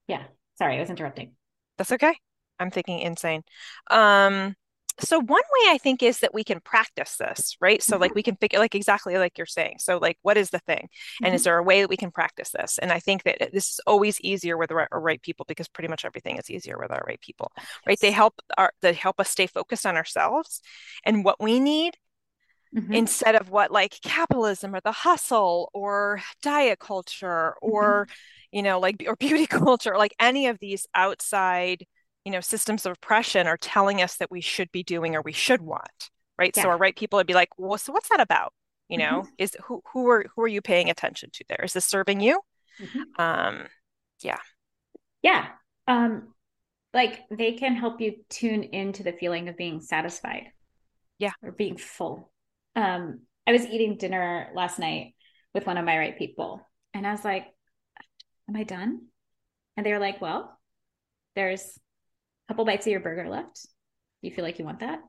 Yeah, sorry, I was interrupting. That's okay. I'm thinking insane. Um, so one way I think is that we can practice this, right? So mm-hmm. like we can figure like exactly like you're saying. So like what is the thing? And mm-hmm. is there a way that we can practice this? And I think that this is always easier with the right, right, people because pretty much everything is easier with our right people. Right? They help our they help us stay focused on ourselves and what we need Mm-hmm. instead of what like capitalism or the hustle or diet culture or mm-hmm. you know like or beauty culture like any of these outside you know systems of oppression are telling us that we should be doing or we should want right? Yeah. so our right people would be like well so what's that about? You know mm-hmm. is who who are who are you paying attention to there? Is this serving you? Mm-hmm. um yeah. Yeah. Um like they can help you tune into the feeling of being satisfied. Yeah. Or being full. Um i was eating dinner last night with one of my right people and i was like am i done? And they were like well there's couple bites of your burger left. You feel like you want that? And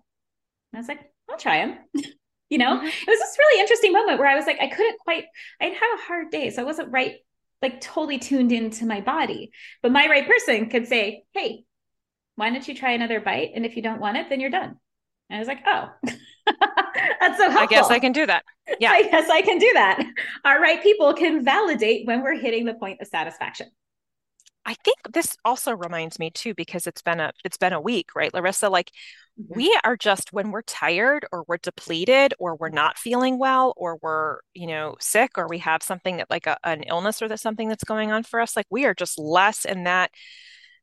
I was like, I'll try them. you know, mm-hmm. it was this really interesting moment where I was like, I couldn't quite, I'd had a hard day. So I wasn't right, like totally tuned into my body. But my right person could say, Hey, why don't you try another bite? And if you don't want it, then you're done. And I was like, oh, that's so helpful. I guess I can do that. Yeah. I guess I can do that. Our right people can validate when we're hitting the point of satisfaction. I think this also reminds me too, because it's been a it's been a week, right, Larissa? Like mm-hmm. we are just when we're tired or we're depleted or we're not feeling well or we're you know sick or we have something that like a, an illness or there's something that's going on for us, like we are just less in that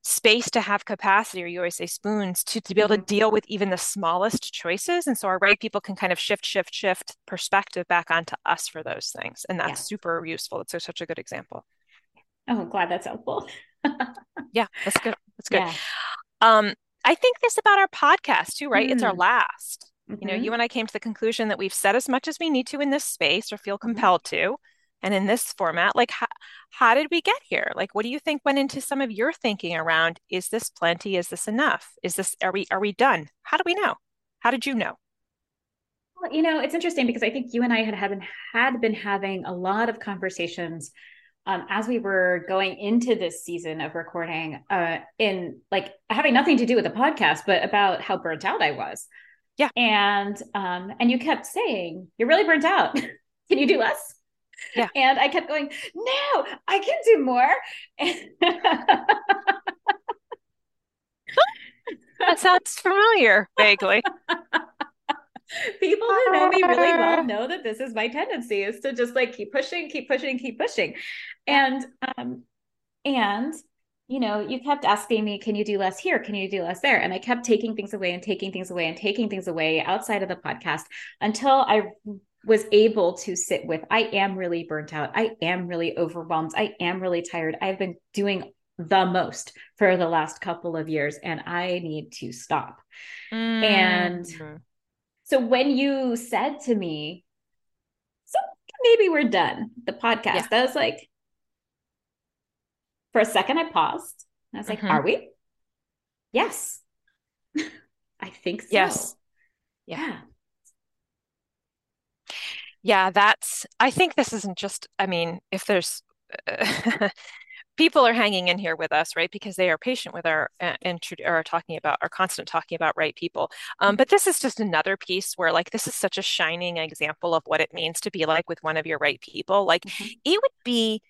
space to have capacity, or you always say spoons, to, to be able mm-hmm. to deal with even the smallest choices. And so our right people can kind of shift, shift, shift perspective back onto us for those things. And that's yeah. super useful. It's such a good example. Oh, glad that's helpful. Yeah, that's good. That's good. Yeah. Um, I think this about our podcast too, right? Mm. It's our mm. last. Mm-hmm. You know, you mm-hmm. and I came to the conclusion that we've said as much as we need to in this space or feel mm-hmm. compelled mm-hmm. to and in this format like how, how did we get here like what do you think went into some of your thinking around is this plenty is this enough is this are we are we done how do we know how did you know well, you know it's interesting because i think you and i had had been, had been having a lot of conversations um, as we were going into this season of recording uh, in like having nothing to do with the podcast but about how burnt out i was yeah and um and you kept saying you're really burnt out can you do less yeah. And I kept going, no, I can do more. that sounds familiar, vaguely. People who know me really well know that this is my tendency is to just like keep pushing, keep pushing, keep pushing. And um and you know, you kept asking me, can you do less here? Can you do less there? And I kept taking things away and taking things away and taking things away outside of the podcast until I was able to sit with I am really burnt out. I am really overwhelmed. I am really tired. I've been doing the most for the last couple of years and I need to stop. Mm-hmm. And so when you said to me, so maybe we're done, the podcast, yeah. I was like, for a second, I paused. I was like, mm-hmm. are we? Yes. I think so. Yes. Yeah yeah, that's, I think this isn't just, I mean, if there's, people are hanging in here with us, right? Because they are patient with our uh, are talking about are constant talking about right people. Um, but this is just another piece where like this is such a shining example of what it means to be like with one of your right people. Like mm-hmm. it would be,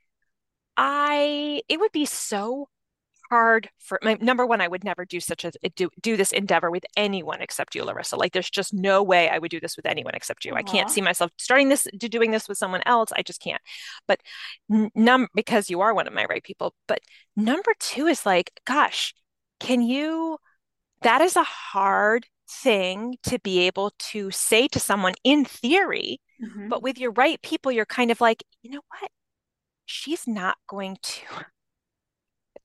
I it would be so hard for my number one i would never do such a do, do this endeavor with anyone except you larissa. Like there's just no way i would do this with anyone except you. Aww. i can't see myself starting this to doing this with someone else. I just can't. But num because you are one of my right people. But number two is like gosh can you that is a hard thing to be able to say to someone in theory mm-hmm. but with your right people you're kind of like you know what? She's not going to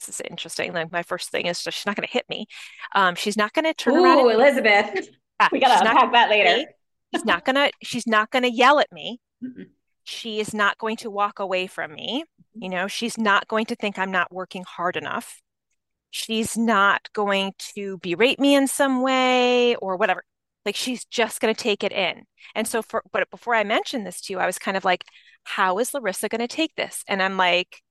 this is interesting. Like my first thing is just, she's not going to hit me. Um, she's not going to turn Ooh, around. Elizabeth, yeah, we got to unpack that later. she's not going to. She's not going to yell at me. Mm-mm. She is not going to walk away from me. You know, she's not going to think I'm not working hard enough. She's not going to berate me in some way or whatever. Like she's just going to take it in. And so for but before I mentioned this to you, I was kind of like, how is Larissa going to take this? And I'm like,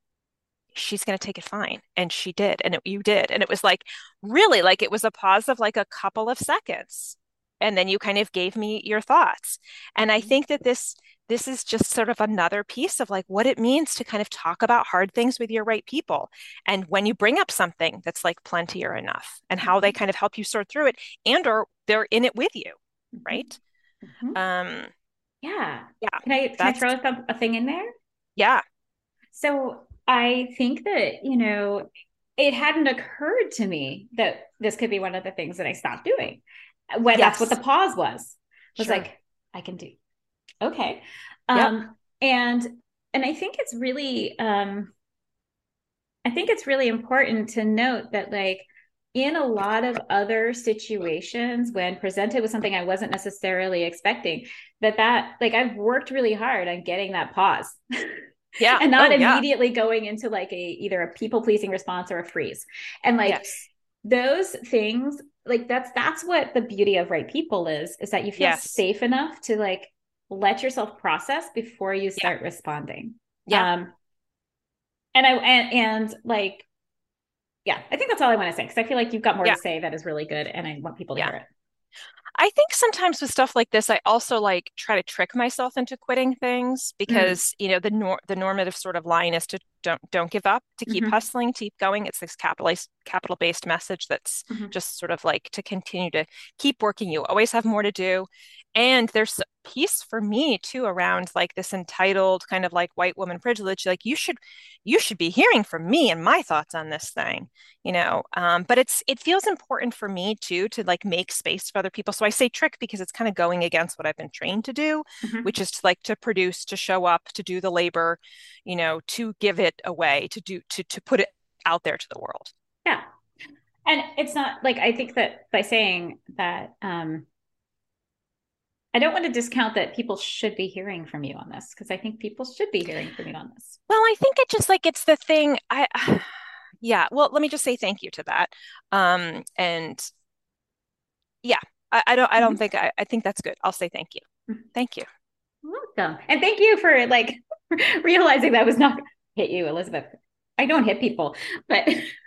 she's going to take it fine and she did and it, you did and it was like really like it was a pause of like a couple of seconds and then you kind of gave me your thoughts and i think that this this is just sort of another piece of like what it means to kind of talk about hard things with your right people and when you bring up something that's like plenty or enough and how they mm-hmm. kind of help you sort through it and or they're in it with you mm-hmm. right mm-hmm. um yeah yeah can i can i throw a, a thing in there yeah so I think that, you know, it hadn't occurred to me that this could be one of the things that I stopped doing. When yes. that's what the pause was. Was sure. like, I can do. Okay. Um yep. and and I think it's really um I think it's really important to note that like in a lot of other situations when presented with something I wasn't necessarily expecting that that like I've worked really hard on getting that pause. yeah and not oh, immediately yeah. going into like a either a people pleasing response or a freeze and like yes. those things like that's that's what the beauty of right people is is that you feel yes. safe enough to like let yourself process before you start yeah. responding yeah um and i and, and like yeah i think that's all i want to say because i feel like you've got more yeah. to say that is really good and i want people to hear it I think sometimes with stuff like this, I also like try to trick myself into quitting things mm. because mm. you know the nor- the normative sort of line is to don't don't give up, to keep mm-hmm. hustling, to keep going. It's this capitalist capital based message that's mm-hmm. just sort of like to continue to keep working. You always have more to do, and there's piece for me too around like this entitled kind of like white woman privilege like you should you should be hearing from me and my thoughts on this thing you know um, but it's it feels important for me too to like make space for other people. So i say trick because it's kind of going against what i've been trained to do mm-hmm. which is to like to produce to show up to do the labor you know to give it away to do to to put it out there to the world. Yeah. And it's not like i think that by saying that um I don't want to discount that people should be hearing from you on this because I think people should be hearing from you on this. Well, I think it just like it's the thing. I, yeah. Well, let me just say thank you to that. Um, and yeah, I, I don't. I don't mm-hmm. think. I, I think that's good. I'll say thank you. Mm-hmm. Thank you. Welcome, and thank you for like realizing that was not hit you, Elizabeth. I don't hit people, but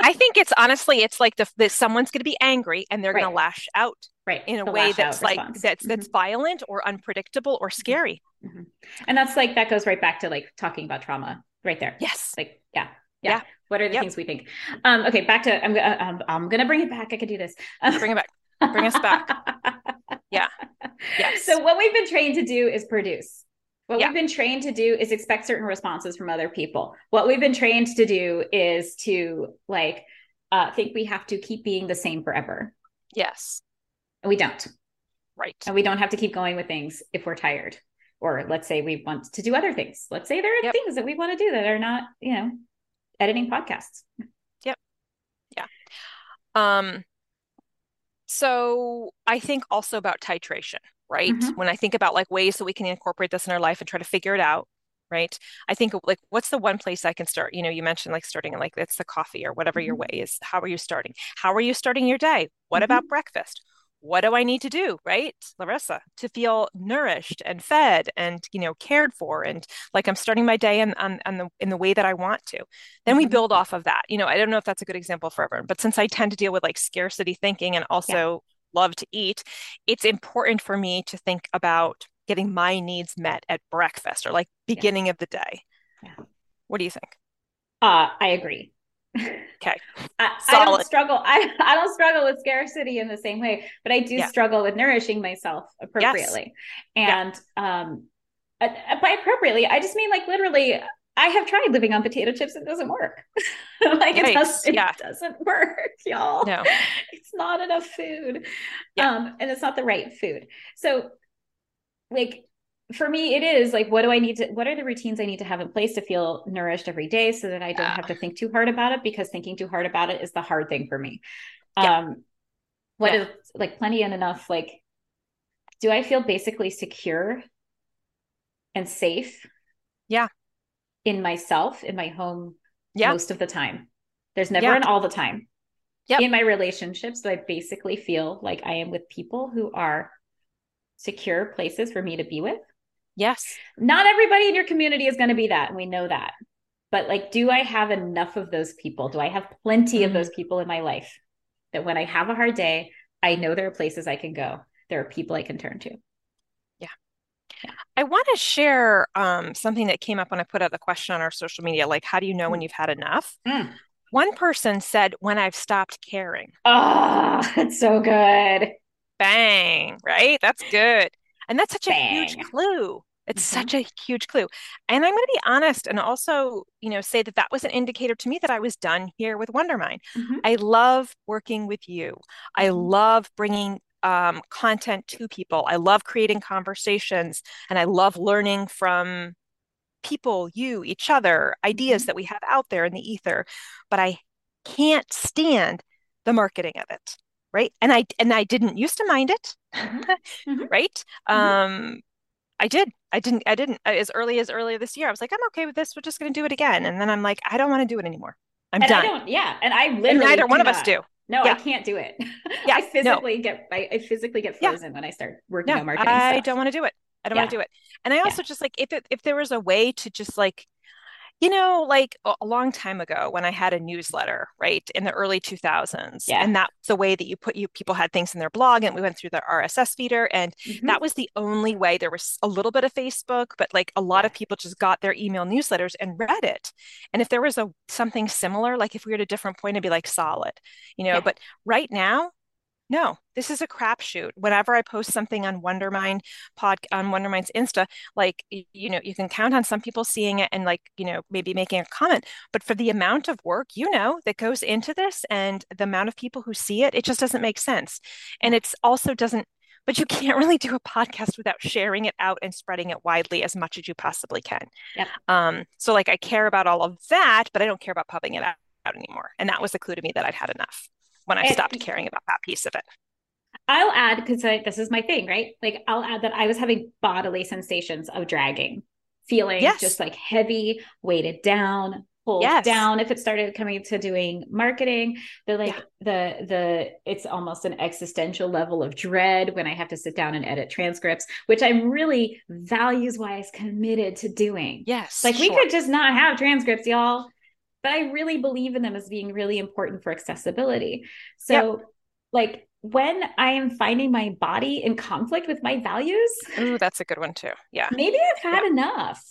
I think it's honestly, it's like the, the someone's going to be angry and they're right. going to lash out right in a the way that's like response. that's that's mm-hmm. violent or unpredictable or mm-hmm. scary. Mm-hmm. And that's like that goes right back to like talking about trauma right there. Yes. Like yeah. Yeah. yeah. What are the yep. things we think? Um, okay, back to I'm uh, um, I'm gonna bring it back. I could do this. bring it back. Bring us back. yeah. Yes. So what we've been trained to do is produce. What yeah. we've been trained to do is expect certain responses from other people. What we've been trained to do is to like uh, think we have to keep being the same forever. Yes. And we don't. Right. And we don't have to keep going with things if we're tired. Or let's say we want to do other things. Let's say there are yep. things that we want to do that are not, you know, editing podcasts. Yep. Yeah. Um so I think also about titration right? Mm-hmm. When I think about like ways that we can incorporate this in our life and try to figure it out, right? I think like what's the one place I can start? You know, you mentioned like starting like it's the coffee or whatever mm-hmm. your way is. How are you starting? How are you starting your day? What mm-hmm. about breakfast? What do I need to do, right, Larissa, to feel nourished and fed and you know cared for and like I'm starting my day in on, on the in the way that I want to. Then we mm-hmm. build off of that. You know, I don't know if that's a good example for everyone, but since I tend to deal with like scarcity thinking and also yeah love to eat, it's important for me to think about getting my needs met at breakfast or like beginning yeah. of the day. Yeah. What do you think? Uh, I agree. Okay. I, I, don't struggle. I, I don't struggle with scarcity in the same way, but I do yeah. struggle with nourishing myself appropriately. Yes. And yeah. um by appropriately, I just mean like literally I have tried living on potato chips. It doesn't work. like it, does, it yeah. doesn't work, y'all. No. It's not enough food. Yeah. Um, and it's not the right food. So like for me, it is like, what do I need to, what are the routines I need to have in place to feel nourished every day so that I don't yeah. have to think too hard about it because thinking too hard about it is the hard thing for me. Um, what is like plenty and enough, like, do I feel basically secure and safe? Yeah in myself in my home yeah. most of the time. There's never yeah. an all the time. Yep. In my relationships, so I basically feel like I am with people who are secure places for me to be with. Yes. Not everybody in your community is going to be that. And we know that. But like, do I have enough of those people? Do I have plenty mm-hmm. of those people in my life that when I have a hard day, I know there are places I can go? There are people I can turn to. I want to share um, something that came up when I put out the question on our social media like, how do you know when mm. you've had enough? Mm. One person said, when I've stopped caring. Oh, that's so good. Bang, right? That's good. And that's such Bang. a huge clue. It's mm-hmm. such a huge clue. And I'm going to be honest and also, you know, say that that was an indicator to me that I was done here with Wondermine. Mm-hmm. I love working with you. I mm-hmm. love bringing um, content to people. I love creating conversations and I love learning from people, you, each other, ideas mm-hmm. that we have out there in the ether. But I can't stand the marketing of it. Right. And I and I didn't used to mind it. Mm-hmm. mm-hmm. right. Mm-hmm. Um I did. I didn't I didn't as early as earlier this year. I was like, I'm okay with this. We're just gonna do it again. And then I'm like, I don't want to do it anymore. I'm and done. I don't, yeah. And I literally and neither one not. of us do. No, yeah. I can't do it. Yeah, I physically no. get I, I, physically get frozen yeah. when I start working no, on marketing. I stuff. don't want to do it. I don't want to do it. And I also just like if it, if there was a way to just like you know, like a long time ago when I had a newsletter, right, in the early 2000s, yeah. and that's the way that you put you people had things in their blog, and we went through the RSS feeder, and mm-hmm. that was the only way. There was a little bit of Facebook, but like a lot yeah. of people just got their email newsletters and read it. And if there was a something similar, like if we were at a different point, it'd be like solid, you know. Yeah. But right now, no, this is a crapshoot. Whenever I post something on Wondermine pod on Wondermine's Insta, like you know, you can count on some people seeing it and like you know maybe making a comment. But for the amount of work you know that goes into this and the amount of people who see it, it just doesn't make sense. And it's also doesn't. But you can't really do a podcast without sharing it out and spreading it widely as much as you possibly can. Yep. Um, so like I care about all of that, but I don't care about pubbing it out, out anymore. And that was the clue to me that I'd had enough when I stopped caring about that piece of it. I'll add because this is my thing, right? Like I'll add that I was having bodily sensations of dragging, feeling yes. just like heavy, weighted down, pulled yes. down. If it started coming to doing marketing, the like yeah. the the it's almost an existential level of dread when I have to sit down and edit transcripts, which I'm really values wise committed to doing. Yes, like sure. we could just not have transcripts, y'all but I really believe in them as being really important for accessibility. So, yep. like when I am finding my body in conflict with my values, ooh, that's a good one too. Yeah, maybe I've had enough.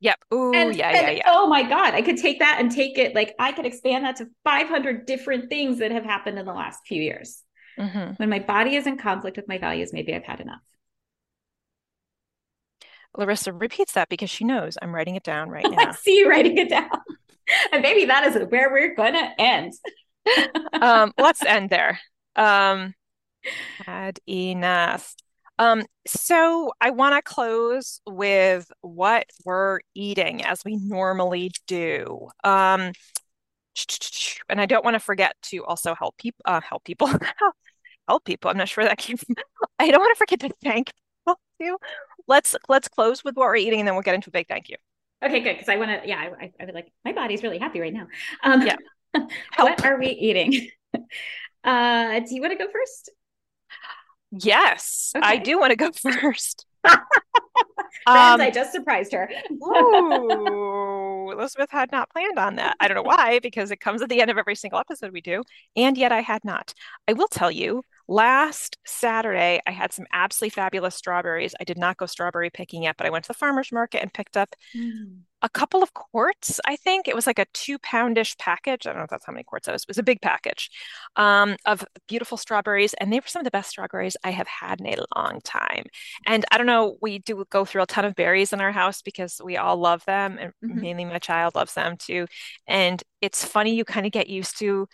Yep. Ooh, and, yeah, and, yeah, yeah. Oh my God. I could take that and take it like I could expand that to 500 different things that have happened in the last few years. Mm-hmm. When my body is in conflict with my values, maybe I've had enough. Larissa repeats that because she knows I'm writing it down right now. I see you writing it down. and maybe that is where we're going to end. um, let's end there. Um, had enough. Um, so I want to close with what we're eating as we normally do. Um, and I don't want to forget to also help people. Uh, help people. help people. I'm not sure that came from. I don't want to forget to thank too. Let's let's close with what we're eating, and then we'll get into a big thank you. Okay, good. Because I want to, yeah, I, I would like, my body's really happy right now. Um, yeah. what are we eating? Uh, do you want to go first? Yes, okay. I do want to go first. Friends, um, I just surprised her. ooh, Elizabeth had not planned on that. I don't know why, because it comes at the end of every single episode we do. And yet I had not. I will tell you, Last Saturday, I had some absolutely fabulous strawberries. I did not go strawberry picking yet, but I went to the farmer's market and picked up mm. a couple of quarts. I think it was like a two poundish package. I don't know if that's how many quarts that was. It was a big package um, of beautiful strawberries. And they were some of the best strawberries I have had in a long time. And I don't know, we do go through a ton of berries in our house because we all love them. And mm-hmm. mainly my child loves them too. And it's funny, you kind of get used to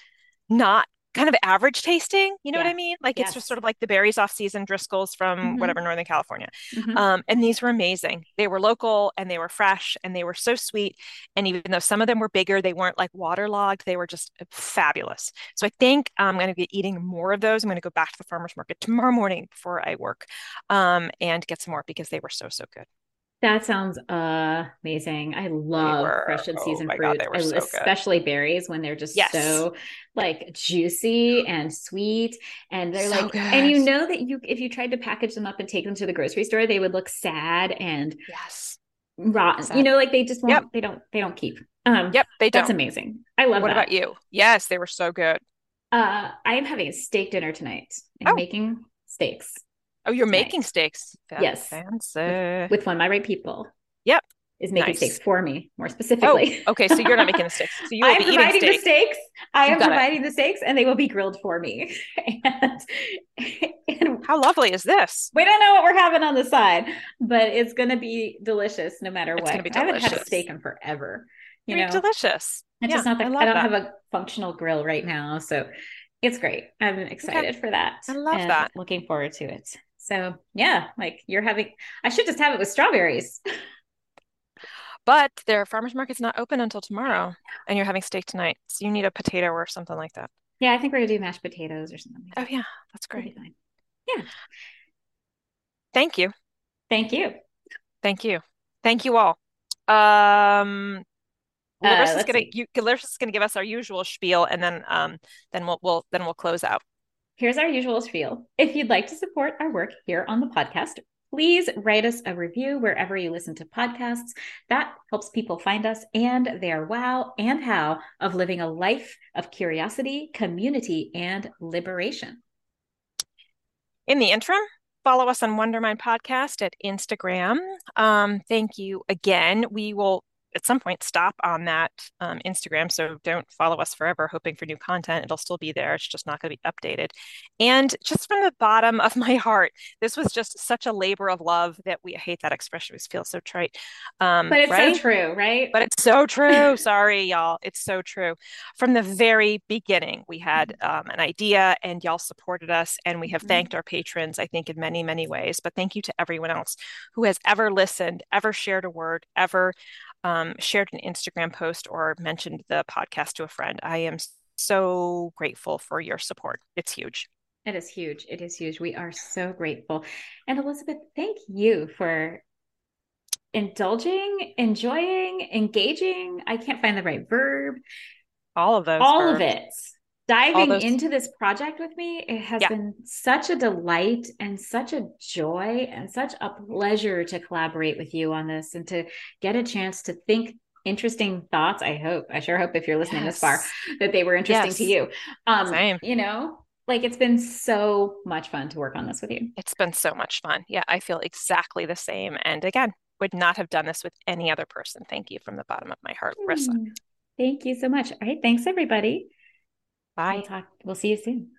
not kind of average tasting you know yeah. what i mean like yes. it's just sort of like the berries off season driscolls from mm-hmm. whatever northern california mm-hmm. um, and these were amazing they were local and they were fresh and they were so sweet and even though some of them were bigger they weren't like waterlogged they were just fabulous so i think i'm going to be eating more of those i'm going to go back to the farmers market tomorrow morning before i work um, and get some more because they were so so good that sounds amazing. I love were, fresh and seasoned oh fruit, God, so especially good. berries when they're just yes. so like juicy and sweet, and they're so like, good. and you know that you if you tried to package them up and take them to the grocery store, they would look sad and yes, rotten. Sad. You know, like they just won't. Yep. They don't. They don't keep. Um, yep, they don't. That's amazing. I love. That. What that. about you? Yes, they were so good. Uh, I am having a steak dinner tonight. I'm oh. making steaks. Oh, you're making steaks. yes. Fancy. With, with, one of my right people. Yep. Is making nice. steaks for me more oh, specifically. Oh, okay. So you're not making the steaks. So you will I am be providing steak. the steaks. I am providing it. the steaks and they will be grilled for me. and, and how lovely is this? We don't know what we're having on the side, but it's going to be delicious no matter it's what. Gonna be delicious. I haven't had a steak in forever. You know, delicious. It's yeah, just not that I, I don't that. have a functional grill right now. So it's great. I'm excited okay. for that. I love that. Looking forward to it. So yeah, like you're having, I should just have it with strawberries. but their farmers market's not open until tomorrow, and you're having steak tonight, so you need a potato or something like that. Yeah, I think we're gonna do mashed potatoes or something. Like oh yeah, that's great. Yeah. Thank you. Thank you. Thank you. Thank you all. Um, Larissa's uh, gonna you, Larissa's gonna give us our usual spiel, and then um then we'll we'll then we'll close out. Here's our usual spiel. If you'd like to support our work here on the podcast, please write us a review wherever you listen to podcasts. That helps people find us and their wow and how of living a life of curiosity, community, and liberation. In the interim, follow us on Wondermine Podcast at Instagram. Um, thank you again. We will at some point stop on that um, Instagram. So don't follow us forever hoping for new content. It'll still be there. It's just not going to be updated. And just from the bottom of my heart, this was just such a labor of love that we I hate that expression. It feels so trite. Um, but it's right? so true, right? But it's so true. Sorry, y'all. It's so true. From the very beginning, we had mm-hmm. um, an idea and y'all supported us. And we have mm-hmm. thanked our patrons, I think, in many, many ways. But thank you to everyone else who has ever listened, ever shared a word, ever um, shared an Instagram post or mentioned the podcast to a friend. I am so grateful for your support. It's huge. It is huge. It is huge. We are so grateful. And Elizabeth, thank you for indulging, enjoying, engaging. I can't find the right verb. All of those. All verbs. of it diving those... into this project with me it has yeah. been such a delight and such a joy and such a pleasure to collaborate with you on this and to get a chance to think interesting thoughts i hope i sure hope if you're listening yes. this far that they were interesting yes. to you um Same. you know like it's been so much fun to work on this with you it's been so much fun yeah i feel exactly the same and again would not have done this with any other person thank you from the bottom of my heart Larissa. Hmm. thank you so much all right thanks everybody Bye. We'll talk. We'll see you soon.